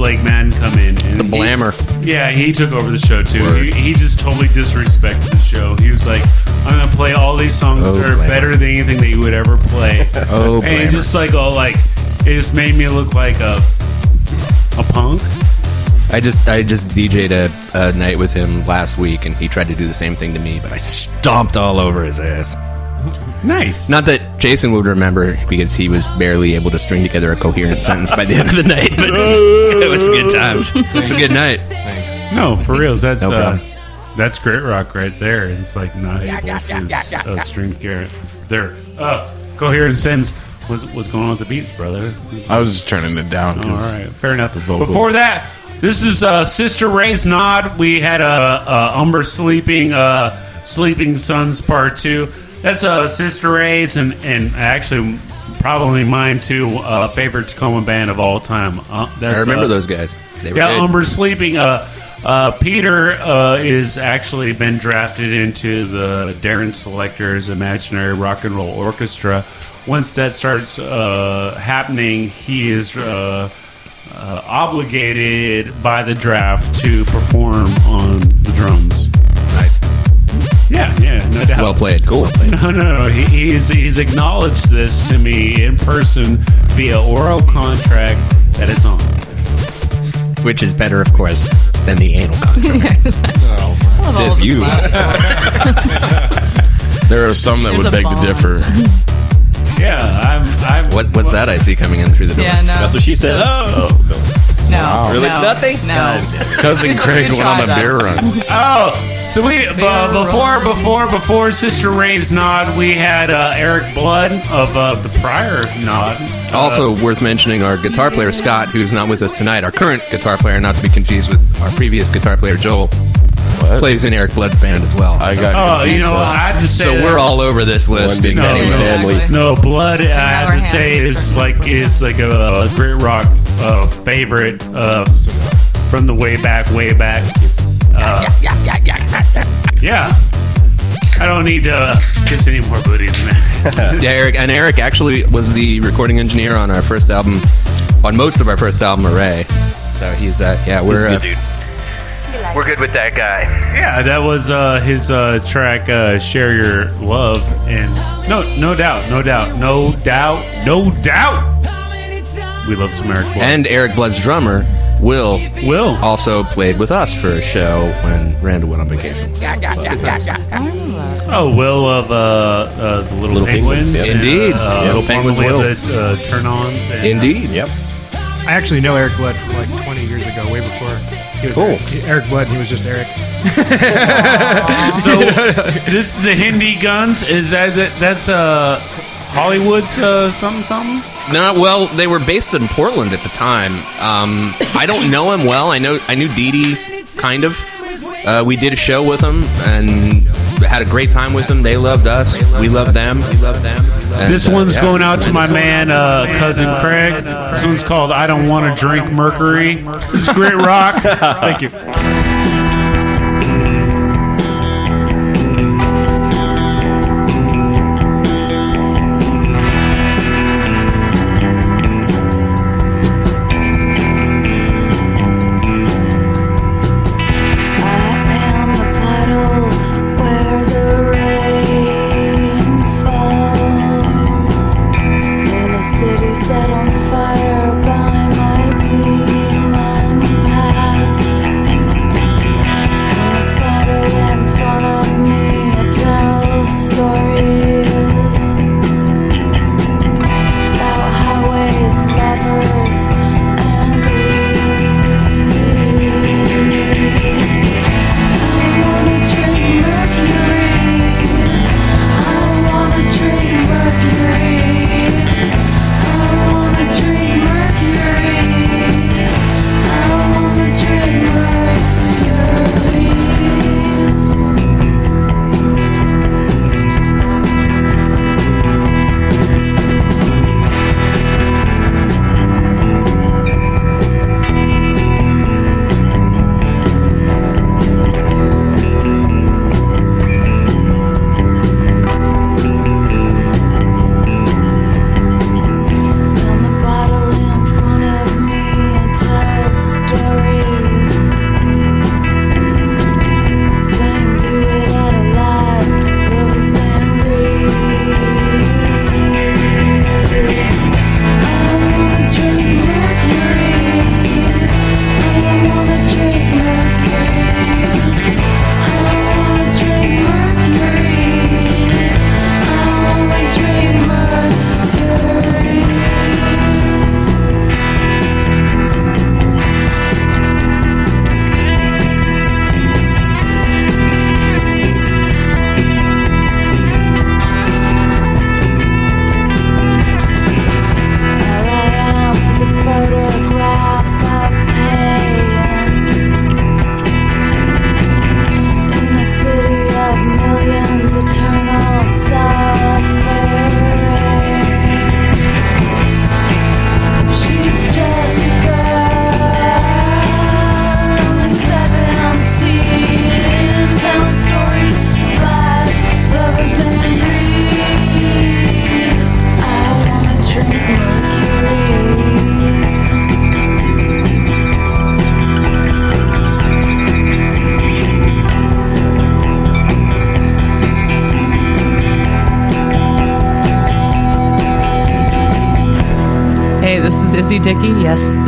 Blake Madden come in, and The Blammer. He, yeah, he took over the show too. He, he just totally disrespected the show. He was like, "I'm gonna play all these songs Oh, that are Blammer. better than anything that you would ever play." Oh, and he Blammer. just like, oh, like it just made me look like a a punk. I just I just DJ'd a, a night with him last week, and he tried to do the same thing to me, but I stomped all over his ass. Nice. Not that Jason would remember because he was barely able to string together a coherent sentence by the end of the night, but it was good times. It was a good night. No, for reals. That's No uh, that's Grit Rock right there. It's like not able to uh, string together. There, uh, coherent sentence. What's, what's going on with the beats, brother? I was just turning it down. All 'cause right, fair enough. the. Before that, this is uh, Sister Ray's nod. We had a uh, Umber sleeping, uh, sleeping sons part two. That's uh, Sister Ray's and and actually probably mine too. Uh, favorite Tacoma band of all time. Uh, that's, I remember uh, those guys. They were yeah, good. Umber sleeping. Uh, Uh, Peter uh, is actually been drafted into the Darren Selector's Imaginary Rock and Roll Orchestra. Once that starts uh, happening, he is uh, uh, obligated by the draft to perform on the drums. Nice. Yeah, yeah, no doubt. Well played. Cool. No, no, no. He, he's he's acknowledged this to me in person via oral contract that it's on. Which is better, of course, than the anal contract. Says you. There are some that There's would beg bond. to differ. Yeah, I'm. I'm What what's that I see coming in through the door? Yeah, no. That's what she said. Oh, no. Really? No, Nothing? No. Cousin Craig went on a though. beer run. Oh, so we uh, before before before Sister Ray's nod, we had uh, Eric Blood of uh, the prior nod. Uh, Also worth mentioning our guitar player Scott, who's not with us tonight. Our current guitar player, not to be confused with our previous guitar player Joel, plays in Eric Blood's band as well. I got oh, you know, I have to say so that- we're all over this list. Big No, family. no, family. no, Blood. I have to say is like is like a, a Grit Rock uh, favorite uh, from the way back, way back. Uh, yeah. I don't need to kiss any more booty than that. Yeah, Eric and Eric actually was the recording engineer on our first album, on most of our first album, Array. So he's uh, yeah, we're uh, dude. We're good with that guy. Yeah, that was uh, his uh, track uh, "Share Your Love," and no, no doubt, no doubt, no doubt, no doubt. We love some Eric Blood. and Eric Blood's drummer Will Will also played with us for a show when Randall went on vacation. oh, Will of uh, uh, the Little, Little Penguins, Penguins, yep. and, Indeed. uh, Little Penguins with Will. the uh, turn-ons. And, Indeed. Yep. I actually know Eric Blood from like 20 years ago, way before he was Cool. Eric, he- Eric Blood. He was just Eric. So this is the Hindi Guns. Is that that- that's uh Hollywood's uh, something something? No, well, they were based in Portland at the time. Um, I don't know him well. I know I knew Dee Dee, kind of. Uh, we did a show with them and had a great time with them. They loved us. We loved them. We loved them. And, This uh, one's yeah. going out to my man, uh, cousin Craig. This one's called "I Don't Want to Drink Mercury." It's is Grit Rock. Thank you.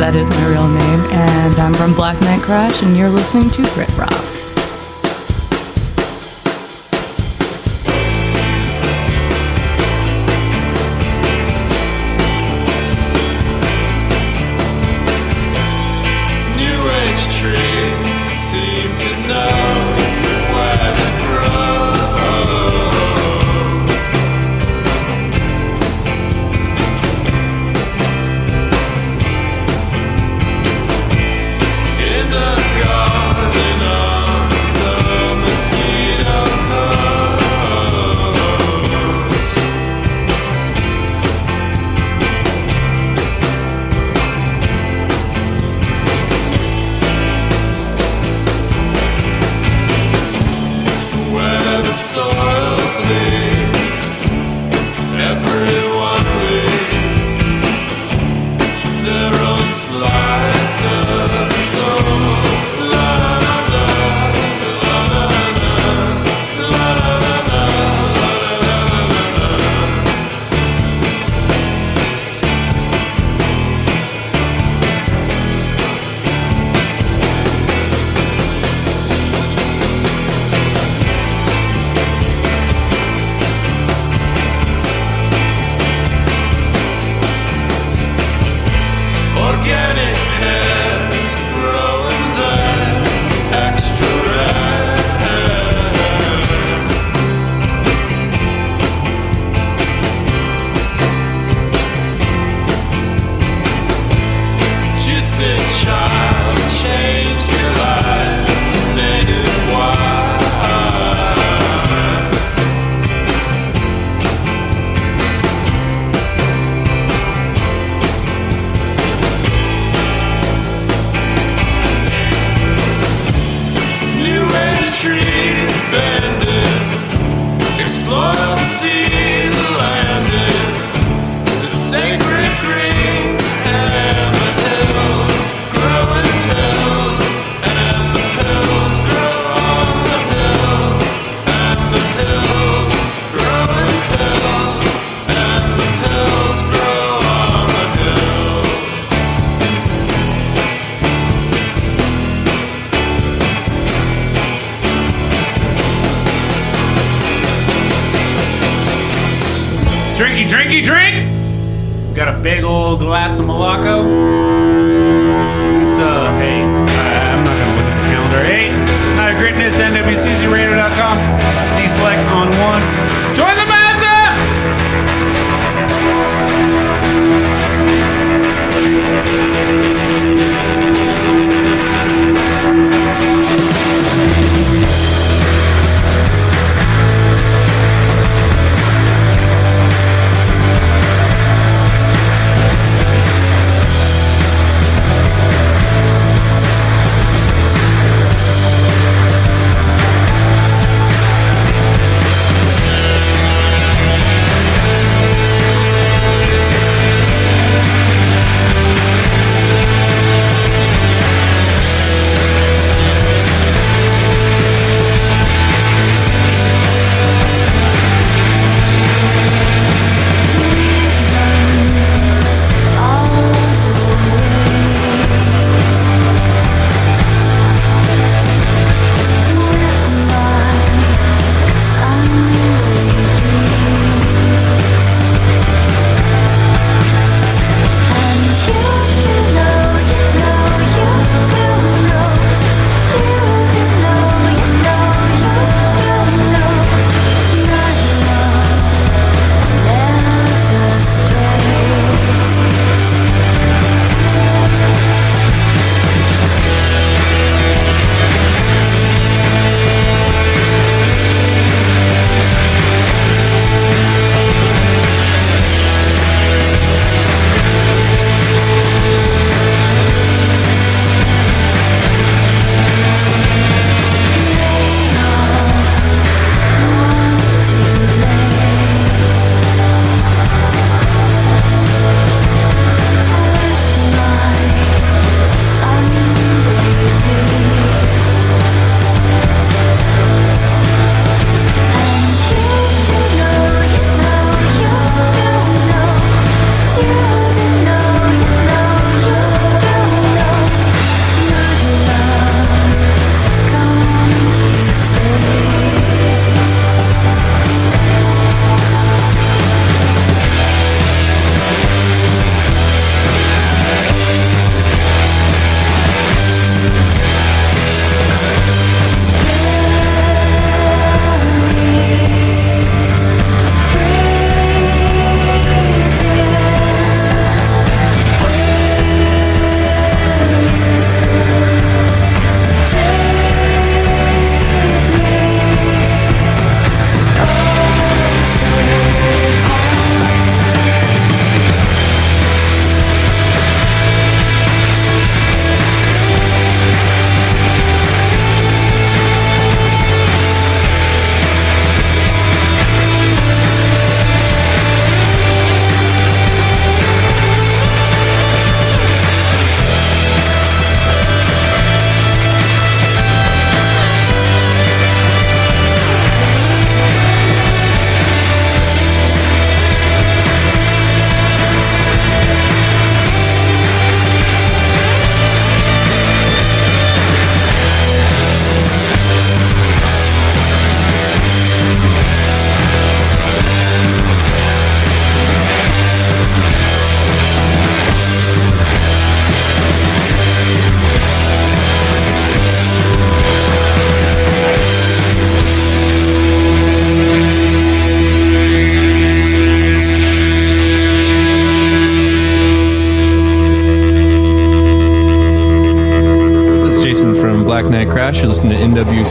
That is my real name, and I'm from Black Nite Crash, and you're listening to Grit.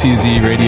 To NWCZRadio.com.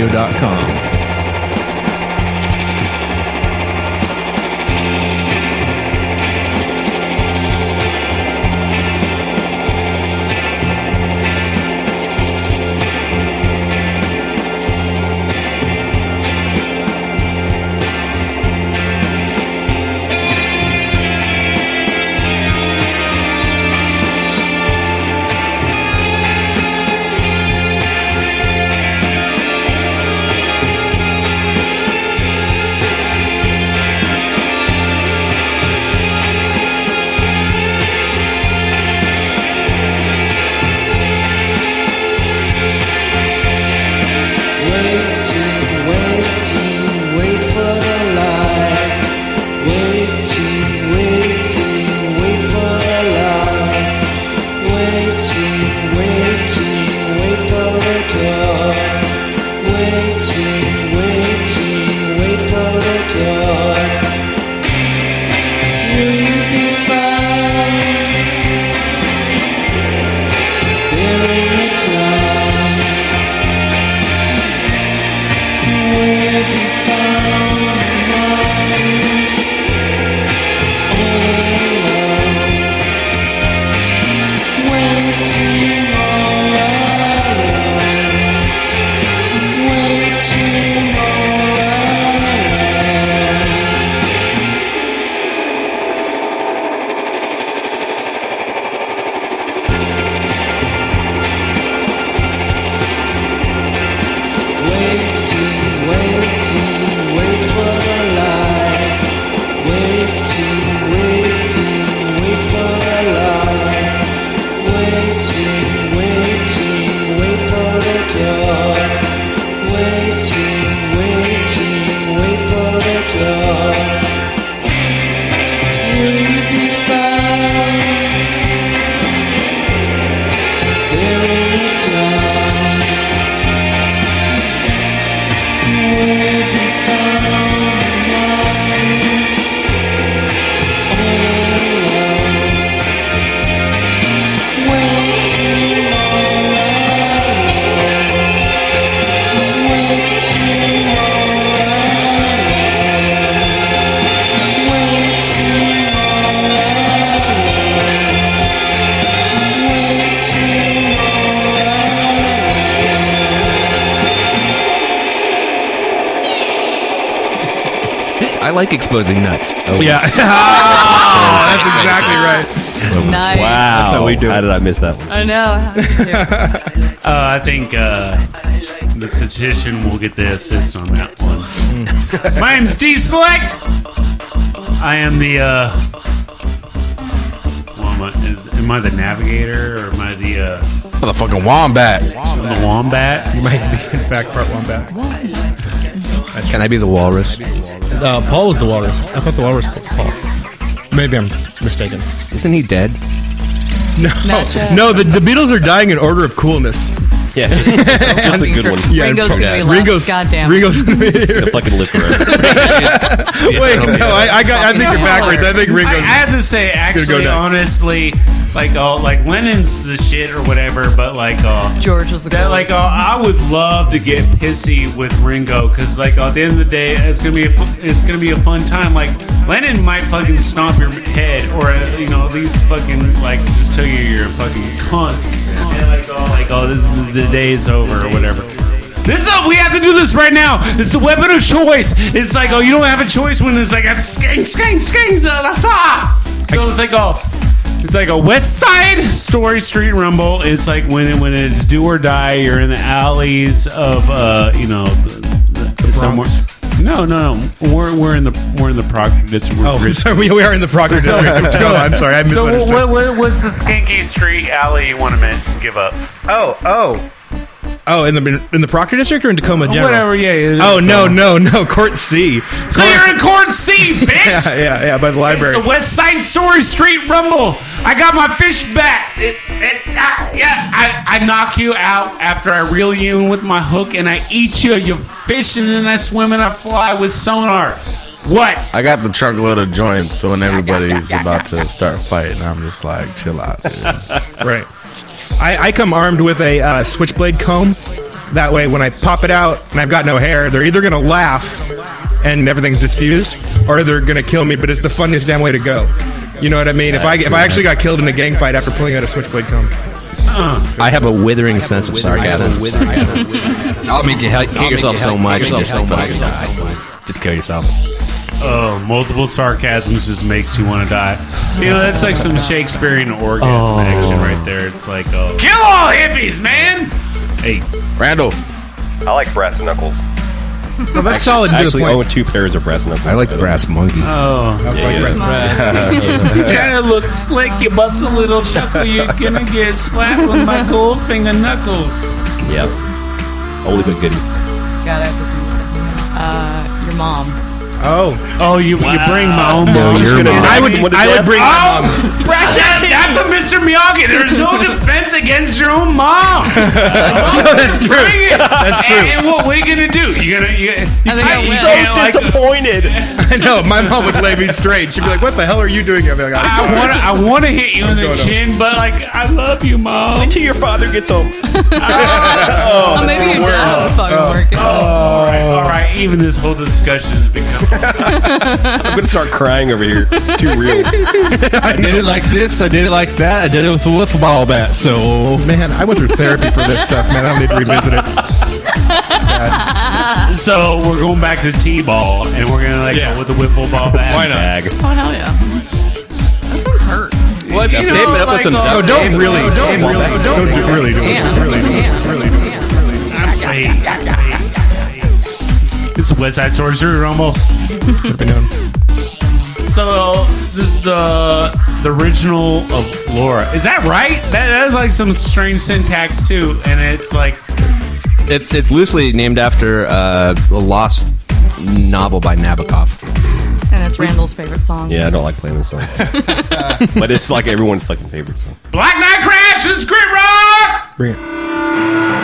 like exposing nuts. Oh, Yeah. that's exactly right. Nice. Wow. That's how we do How did I miss that? I know. How did you? Uh, I think uh, the statistician will get the assist on that one. My name's D Select. I am the. Uh, well, am, I, is, am I the navigator or am I the uh, fucking wombat. the wombat? You might be, in fact, part one back. Can I be the walrus? Uh, Paul was the walrus. I thought the walrus was Paul. Maybe I'm mistaken. Isn't he dead? No, Not no. The, the Beatles are dying in order of coolness. Yeah, just a good one. Yeah, Ringo's gonna be left. Ringo's, Goddamn. Ringo's gonna be Gonna fucking live forever. Wait, no, I, I got. I think you're backwards. I think I, I Ringo's. have to say, actually, next. honestly, like, uh, like Lennon's the shit or whatever, but like, uh, George was the that, like, uh, I would love to get pissy with Ringo because, like, at the end of the day, it's gonna be a fu- it's gonna be a fun time. Like, Lennon might fucking stomp your head, or uh, you know, at least fucking like just tell you you're a fucking cunt, and like, oh, like, oh, the, the day's over or whatever. This is we have to do this right now. It's the weapon of choice. It's like oh, you don't have a choice when it's like skang skang skang so that's ah. So it's like oh, it's like a West Side Story Street Rumble. It's like when it, when it's do or die. You're in the alleys of uh you know the, the, somewhere. No, no, no. We're, we're in the we're in the Proctor district. We're Oh, sorry. We, we are in the Proctor district. Go. I'm sorry. I So misunderstood. what, what, what's the skanky street alley you want to miss give up? oh, oh, oh. In the in the Proctor district or in Tacoma General? Whatever, yeah. yeah, Oh no, no, no. Court C. So you're in Court C, bitch. Yeah, yeah, yeah. By the library. It's the West Side Story Street Rumble. I got my fish back. It, it, I, yeah, I, I knock you out after I reel you in with my hook and I eat you. You're fishing and I swim and I fly with sonar. What? I got the trunk load of joints, so when everybody's about to start fighting, I'm just like, chill out. Dude. Right. I, I come armed with a uh, switchblade comb That way, when I pop it out and I've got no hair, they're either gonna laugh and everything's diffused, or they're gonna kill me. But it's the funniest damn way to go. You know what I mean? If I if I actually got killed in a gang fight after pulling out a switchblade comb, I have a withering sense of sarcasm. I'll make you hate hate yourself so much. You just so much. Just kill yourself. Oh, multiple sarcasms just makes you want to die. You know, that's like some Shakespearean orgasm Oh. action right there. It's like, oh, kill all hippies, man. Hey, Randall. I like brass knuckles. No, that's solid. I to this actually point. own two pairs of breast knuckles. I like brass monkey. oh, Yeah, You're trying to look slick? You bust a little chuckle, you're gonna get slapped with my gold finger knuckles. Yep. Only but goodie. Got it. Uh, your mom. Oh, Oh, you you bring my own No, mom. your shit in. mom. I would I would bring my oh! mom. Oh, that, that's a Mr. Miyagi. There's no defense against your own mom. no, that's true. Bring it. That's true. And, and what we gonna do? You gonna? You, I think I you will. can't, like, disappointed. I know my mom would lay me straight. She'd be like, "What the hell are you doing?" I'd be like, I want to. I want to hit you in the going on? chin, but like, I love you, mom. Until your father gets home. Oh, maybe your dad's fucking working. Oh. All right, all right. Even this whole discussion has become. I'm gonna start crying over here. It's too real. I did it like this. I did it like that. I did it with a wiffle ball bat. So Man, I went through therapy for this stuff, man. I don't need to revisit it. so we're going back to t-ball, and we're gonna like Yeah. go with the wiffle ball bat. Why not? Bag. Oh hell yeah. Those things hurt. Well, you know, it up with like, some uh, duct Don't really, don't really, don't do, really do it. Damn. Really do it. Damn. Really do it. Hey, hey. This is West Side Sorcerer Rumble. Could've. So this is the the original of Laura. Is that right? That, that is like some strange syntax too, and it's like It's it's loosely named after uh, a lost novel by Nabokov. And it's Randall's favorite song. Yeah, I don't like playing this song. but it's like everyone's fucking favorite song. Black Nite Crash. Is Grit Rock. Bring it.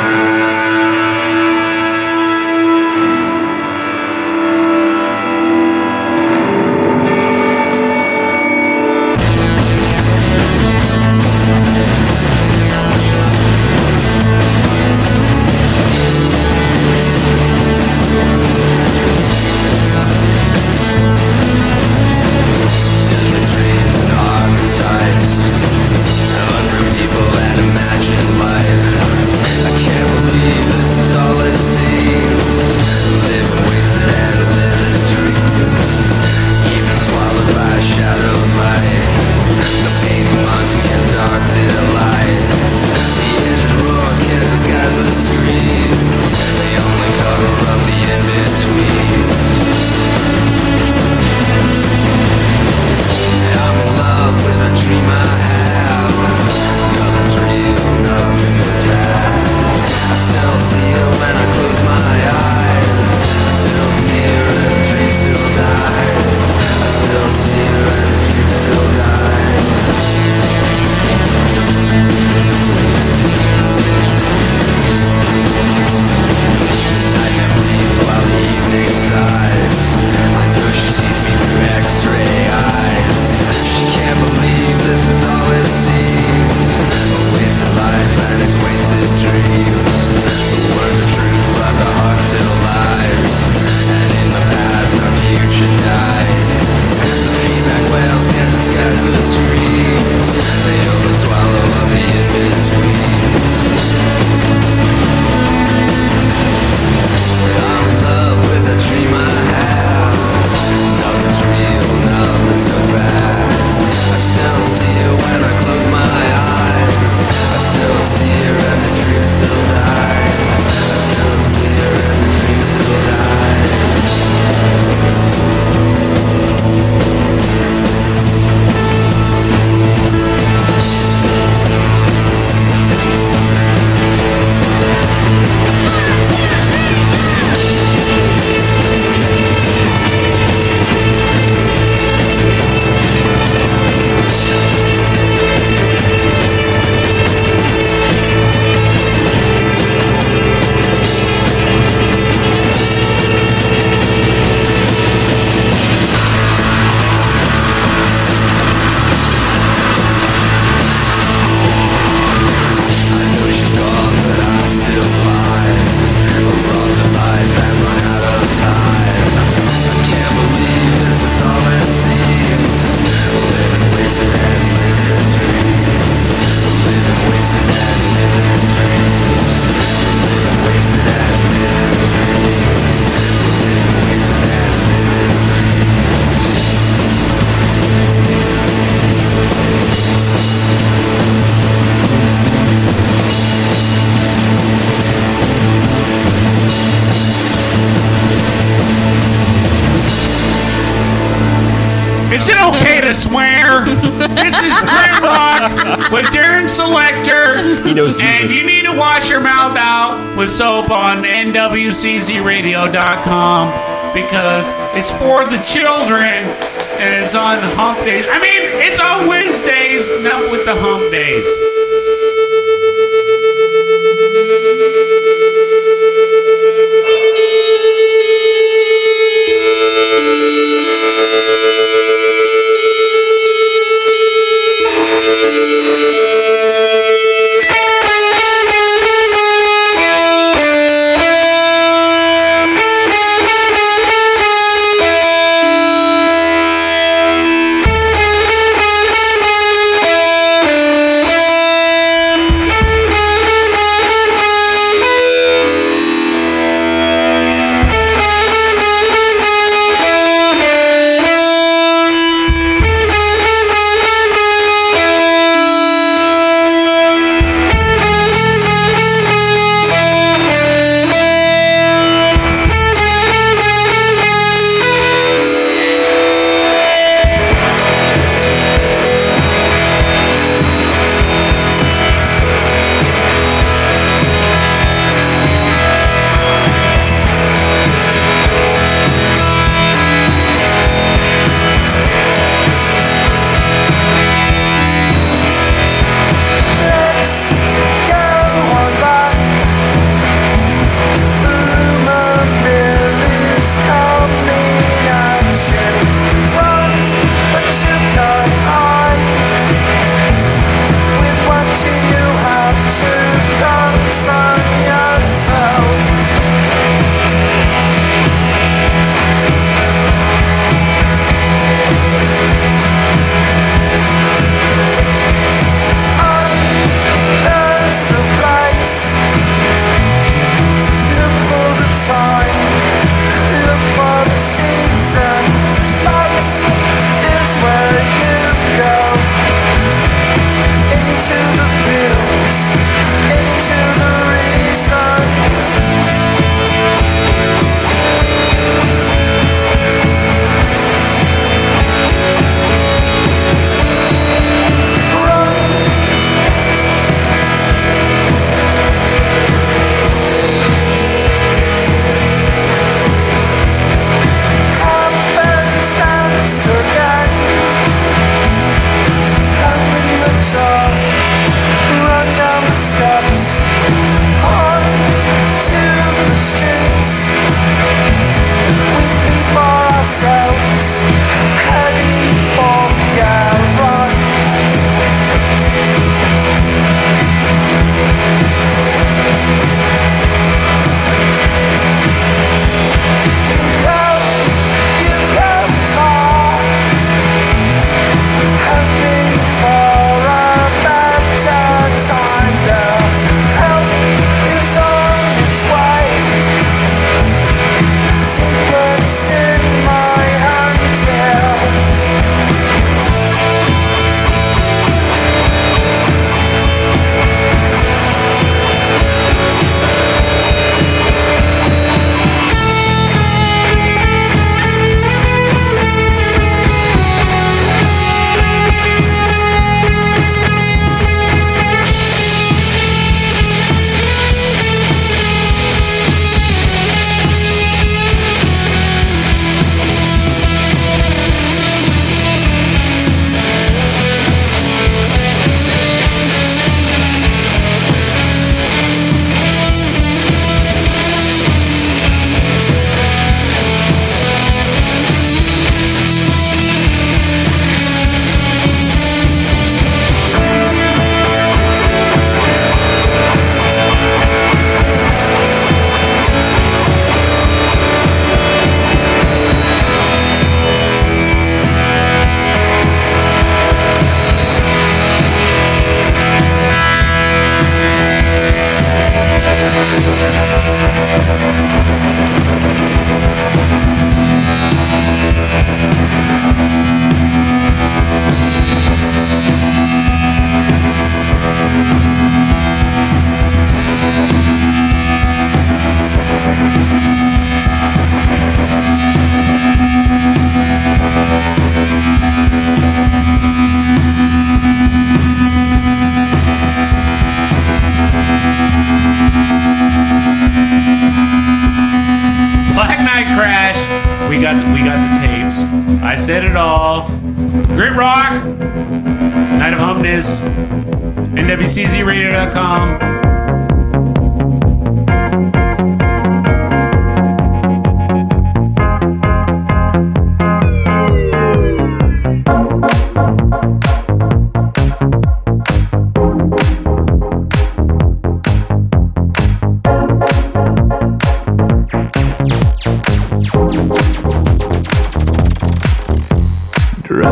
Czradio.com because it's for the children and it's on hump days. I mean, it's on Wednesdays, enough with the hump days.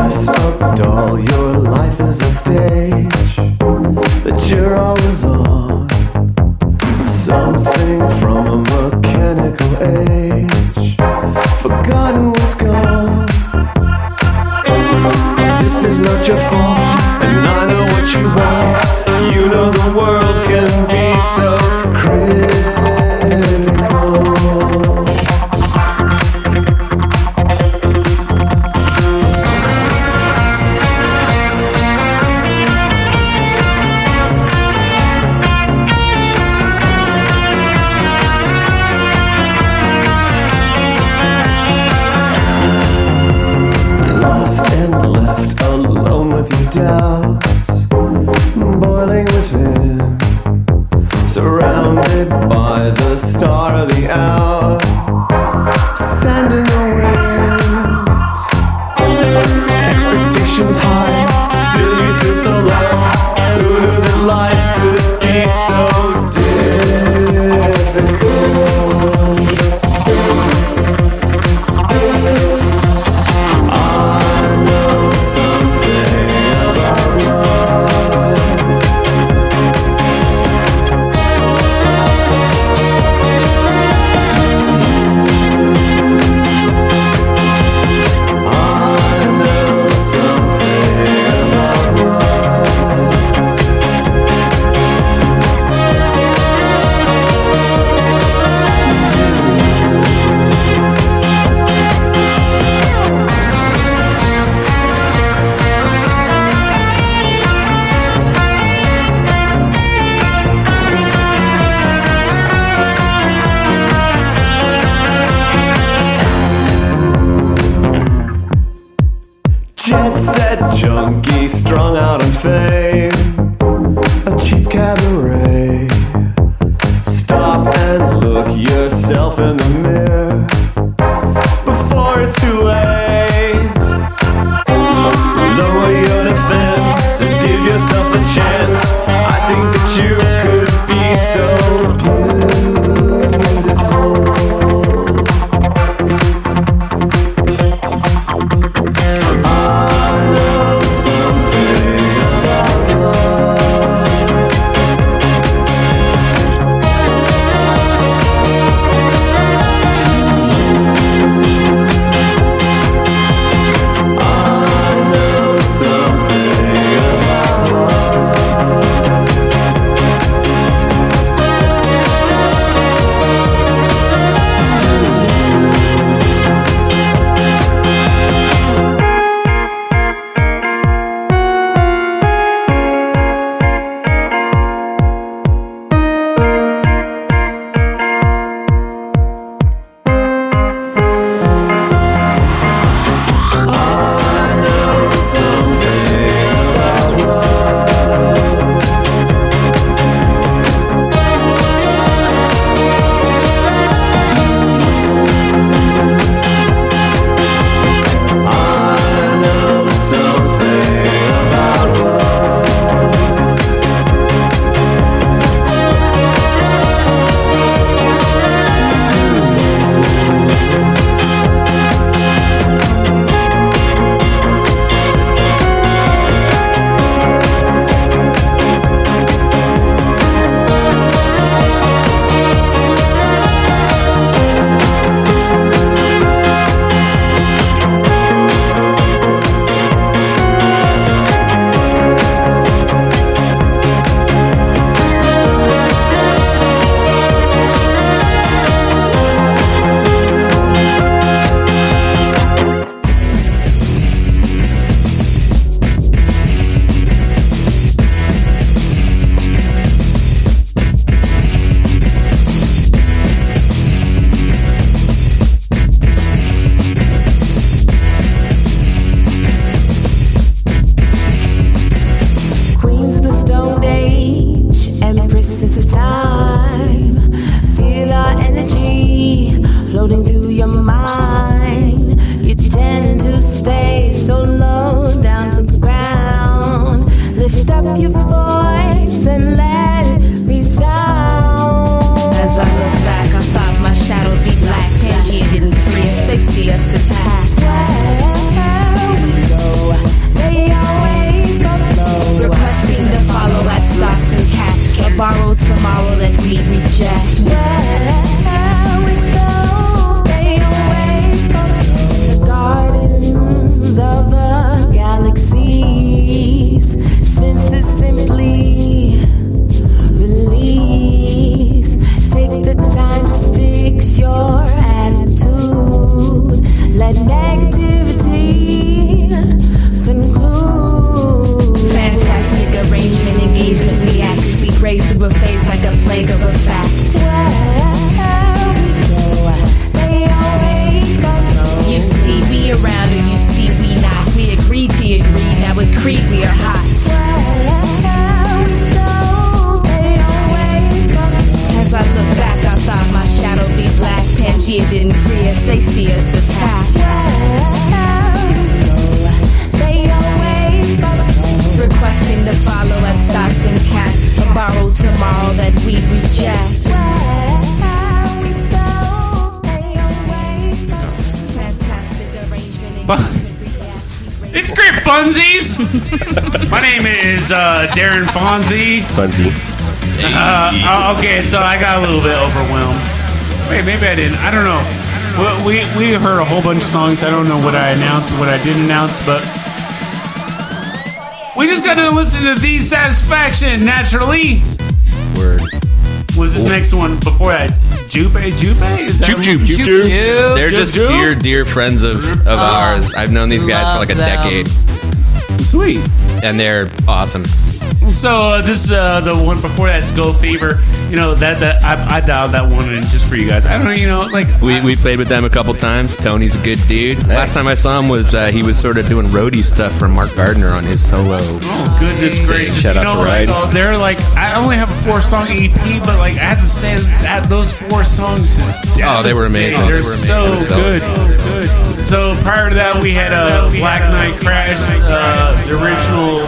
dress doll, your life is a stage that you're always on. Something from a mechanical age, forgotten what's gone. This is not your fault, and I know what you want. You know the world can be so critical. Darren Fonzie. Funzy. Uh, uh, okay, so I got a little bit overwhelmed. Wait, maybe I didn't. I don't know. Well, we we heard a whole bunch of songs. I don't know what I announced and what I didn't announce, but we just got to listen to "The Satisfaction." Naturally, Word. was this next one before that? Jupe, Jupe, is that Jupe, Jupe, Jupe, Jupe. They're just Jupe? dear, dear friends of, of ours. I've known these guys for like a them. decade. Sweet. And they're awesome. So uh, this is uh, the one before that's Go Fever. You know that that I, I dialed that one in just for you guys. I don't know, you know, like We, we played with them a couple times. Tony's a good dude. Last time I saw him was uh, he was sort of doing roadie stuff for Mark Gardner on his solo. Oh goodness gracious! Shout you know, to like, Ride. uh, they're like I only have a four song EP, but like I have to say that those four songs just Oh, they were amazing. They're They were so amazing. good. So prior to that, we had a uh, Black Nite Crash, uh, the original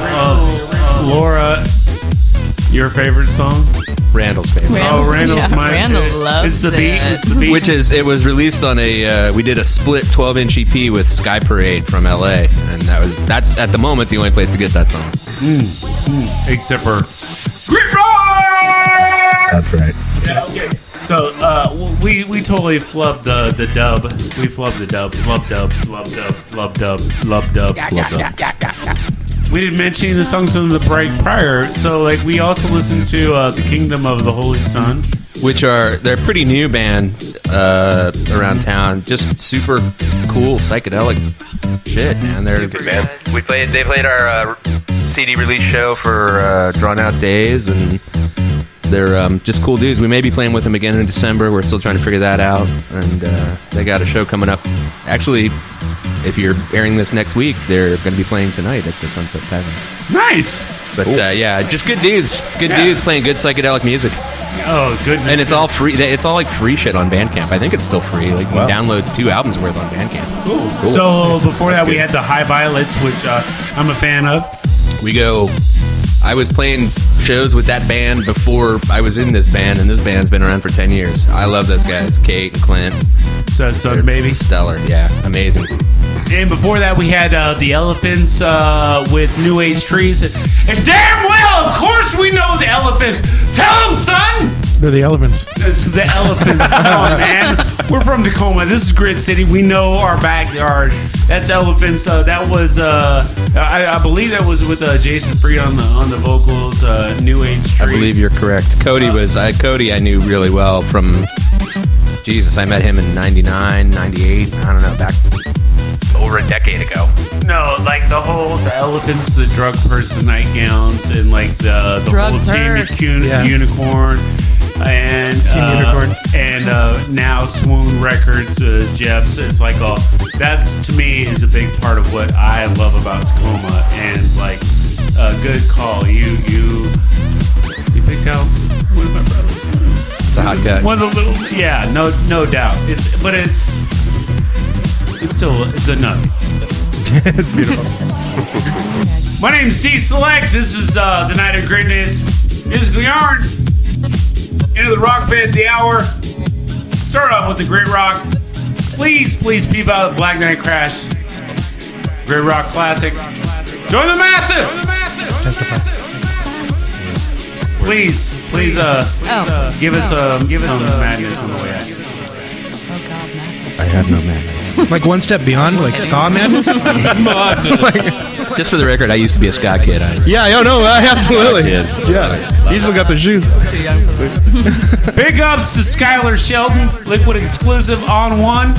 Laura. Your favorite song? Randall's favorite. oh, Randall's yeah, my. Randall it- loves It's the beat. it. It's the beat. Which is it was released on a uh, we did a split 12 inch EP with Sky Parade from LA, and that was that's at the moment the only place to get that song. except for Grit Rock. That's right. Yeah, okay. So uh, we we totally flubbed the the dub. We flubbed the dub. Flub dub. Flub dub. Flub dub. Love dub. Flub dub. We didn't mention the songs on the break prior, so like we also listened to uh, the Kingdom of the Holy Sun. Which are they're a pretty new band uh, around town, just super cool psychedelic shit, man. They're Super, man. We played. They played our uh, CD release show for uh, Drawn Out Days, and they're um, just cool dudes. We may be playing with them again in December. We're still trying to figure that out, and uh, they got a show coming up. Actually, if you're airing this next week, they're going to be playing tonight at the Sunset Tavern. Nice. But uh, yeah, just good dudes, good Yeah. dudes playing good psychedelic music. Oh goodness! And it's all free. It's all like free shit on Bandcamp. I think it's still free. Like you Wow. can download two albums worth on Bandcamp. Cool. So before that, we had the High Violets, which uh, I'm a fan of. We go. I was playing shows with that band before I was in this band, and this band's been around for ten years. I love those guys, Kate and Clint. Says Sun Baby. stellar. Yeah, amazing. And before that, we had uh, the Elephants uh, with New Age Trees. And damn well, of course, we know the Elephants. Tell them, son. They're the elephants. It's the Elephants. Come on, man. We're from Tacoma. This is Grit City. We know our backyard. That's Elephants. Uh, that was, uh, I, I believe, that was with uh, Jason Freed on the on the vocals. Uh, New Age Trees. I believe you're correct. Cody was I Cody I knew really well from Jesus. I met him in 99, 98. I don't know back over a decade ago. No, like the whole the elephants, the drug person nightgowns, and like the the Drug whole team purse. Uni- Yeah. unicorn, and uh, Unicorn. and uh, now Swoon Records, uh, Jeff's. It's like a that's to me is a big part of what I love about Tacoma, and like a good call. You you you picked out one of my brothers. It's a hot cut. One of the little yeah, no no doubt. It's but it's it's still it's a nut. it's beautiful. My name's D Select. This is uh, the Night of Greatness. Musical Yarns. Into the rock bed, the hour. Start off with the Grit Rock. Please, please peep out the Black Nite Crash. Grit Rock Classic. Join the massive. Please, please, uh, Oh. give us um, give us some madness on the way out. Oh God, madness. I have no madness. Like one step beyond, like ska madness. Just for the record, I used to be a ska kid. Yeah, I, yeah, I know. I absolutely. Kid. Yeah, he's still got the shoes. Too young for that. Big ups to Skylar Sheldon, Liquid exclusive on one.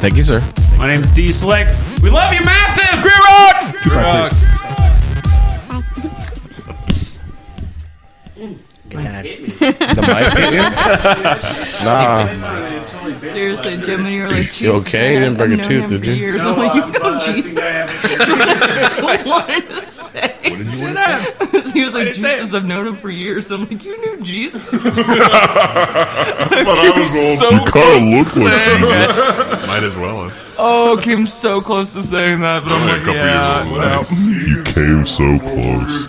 Thank you, sir. My name's D Slick. We love you massive. Grit rock. Two five The mic hit you? Nah. Seriously, Jim, when you were like, Jesus, You okay? You didn't break a tooth, did for you? Years. I'm like, you've known Jesus. That's what I still wanted to say. What did you want to say? he was like, Jesus, I've known him for years. I'm like, you knew Jesus? But I was old. So you kind of look like saying Jesus. Might as well have. Oh, came so close to saying that, but I'm Only a like, couple yeah, years old. no. You came so close.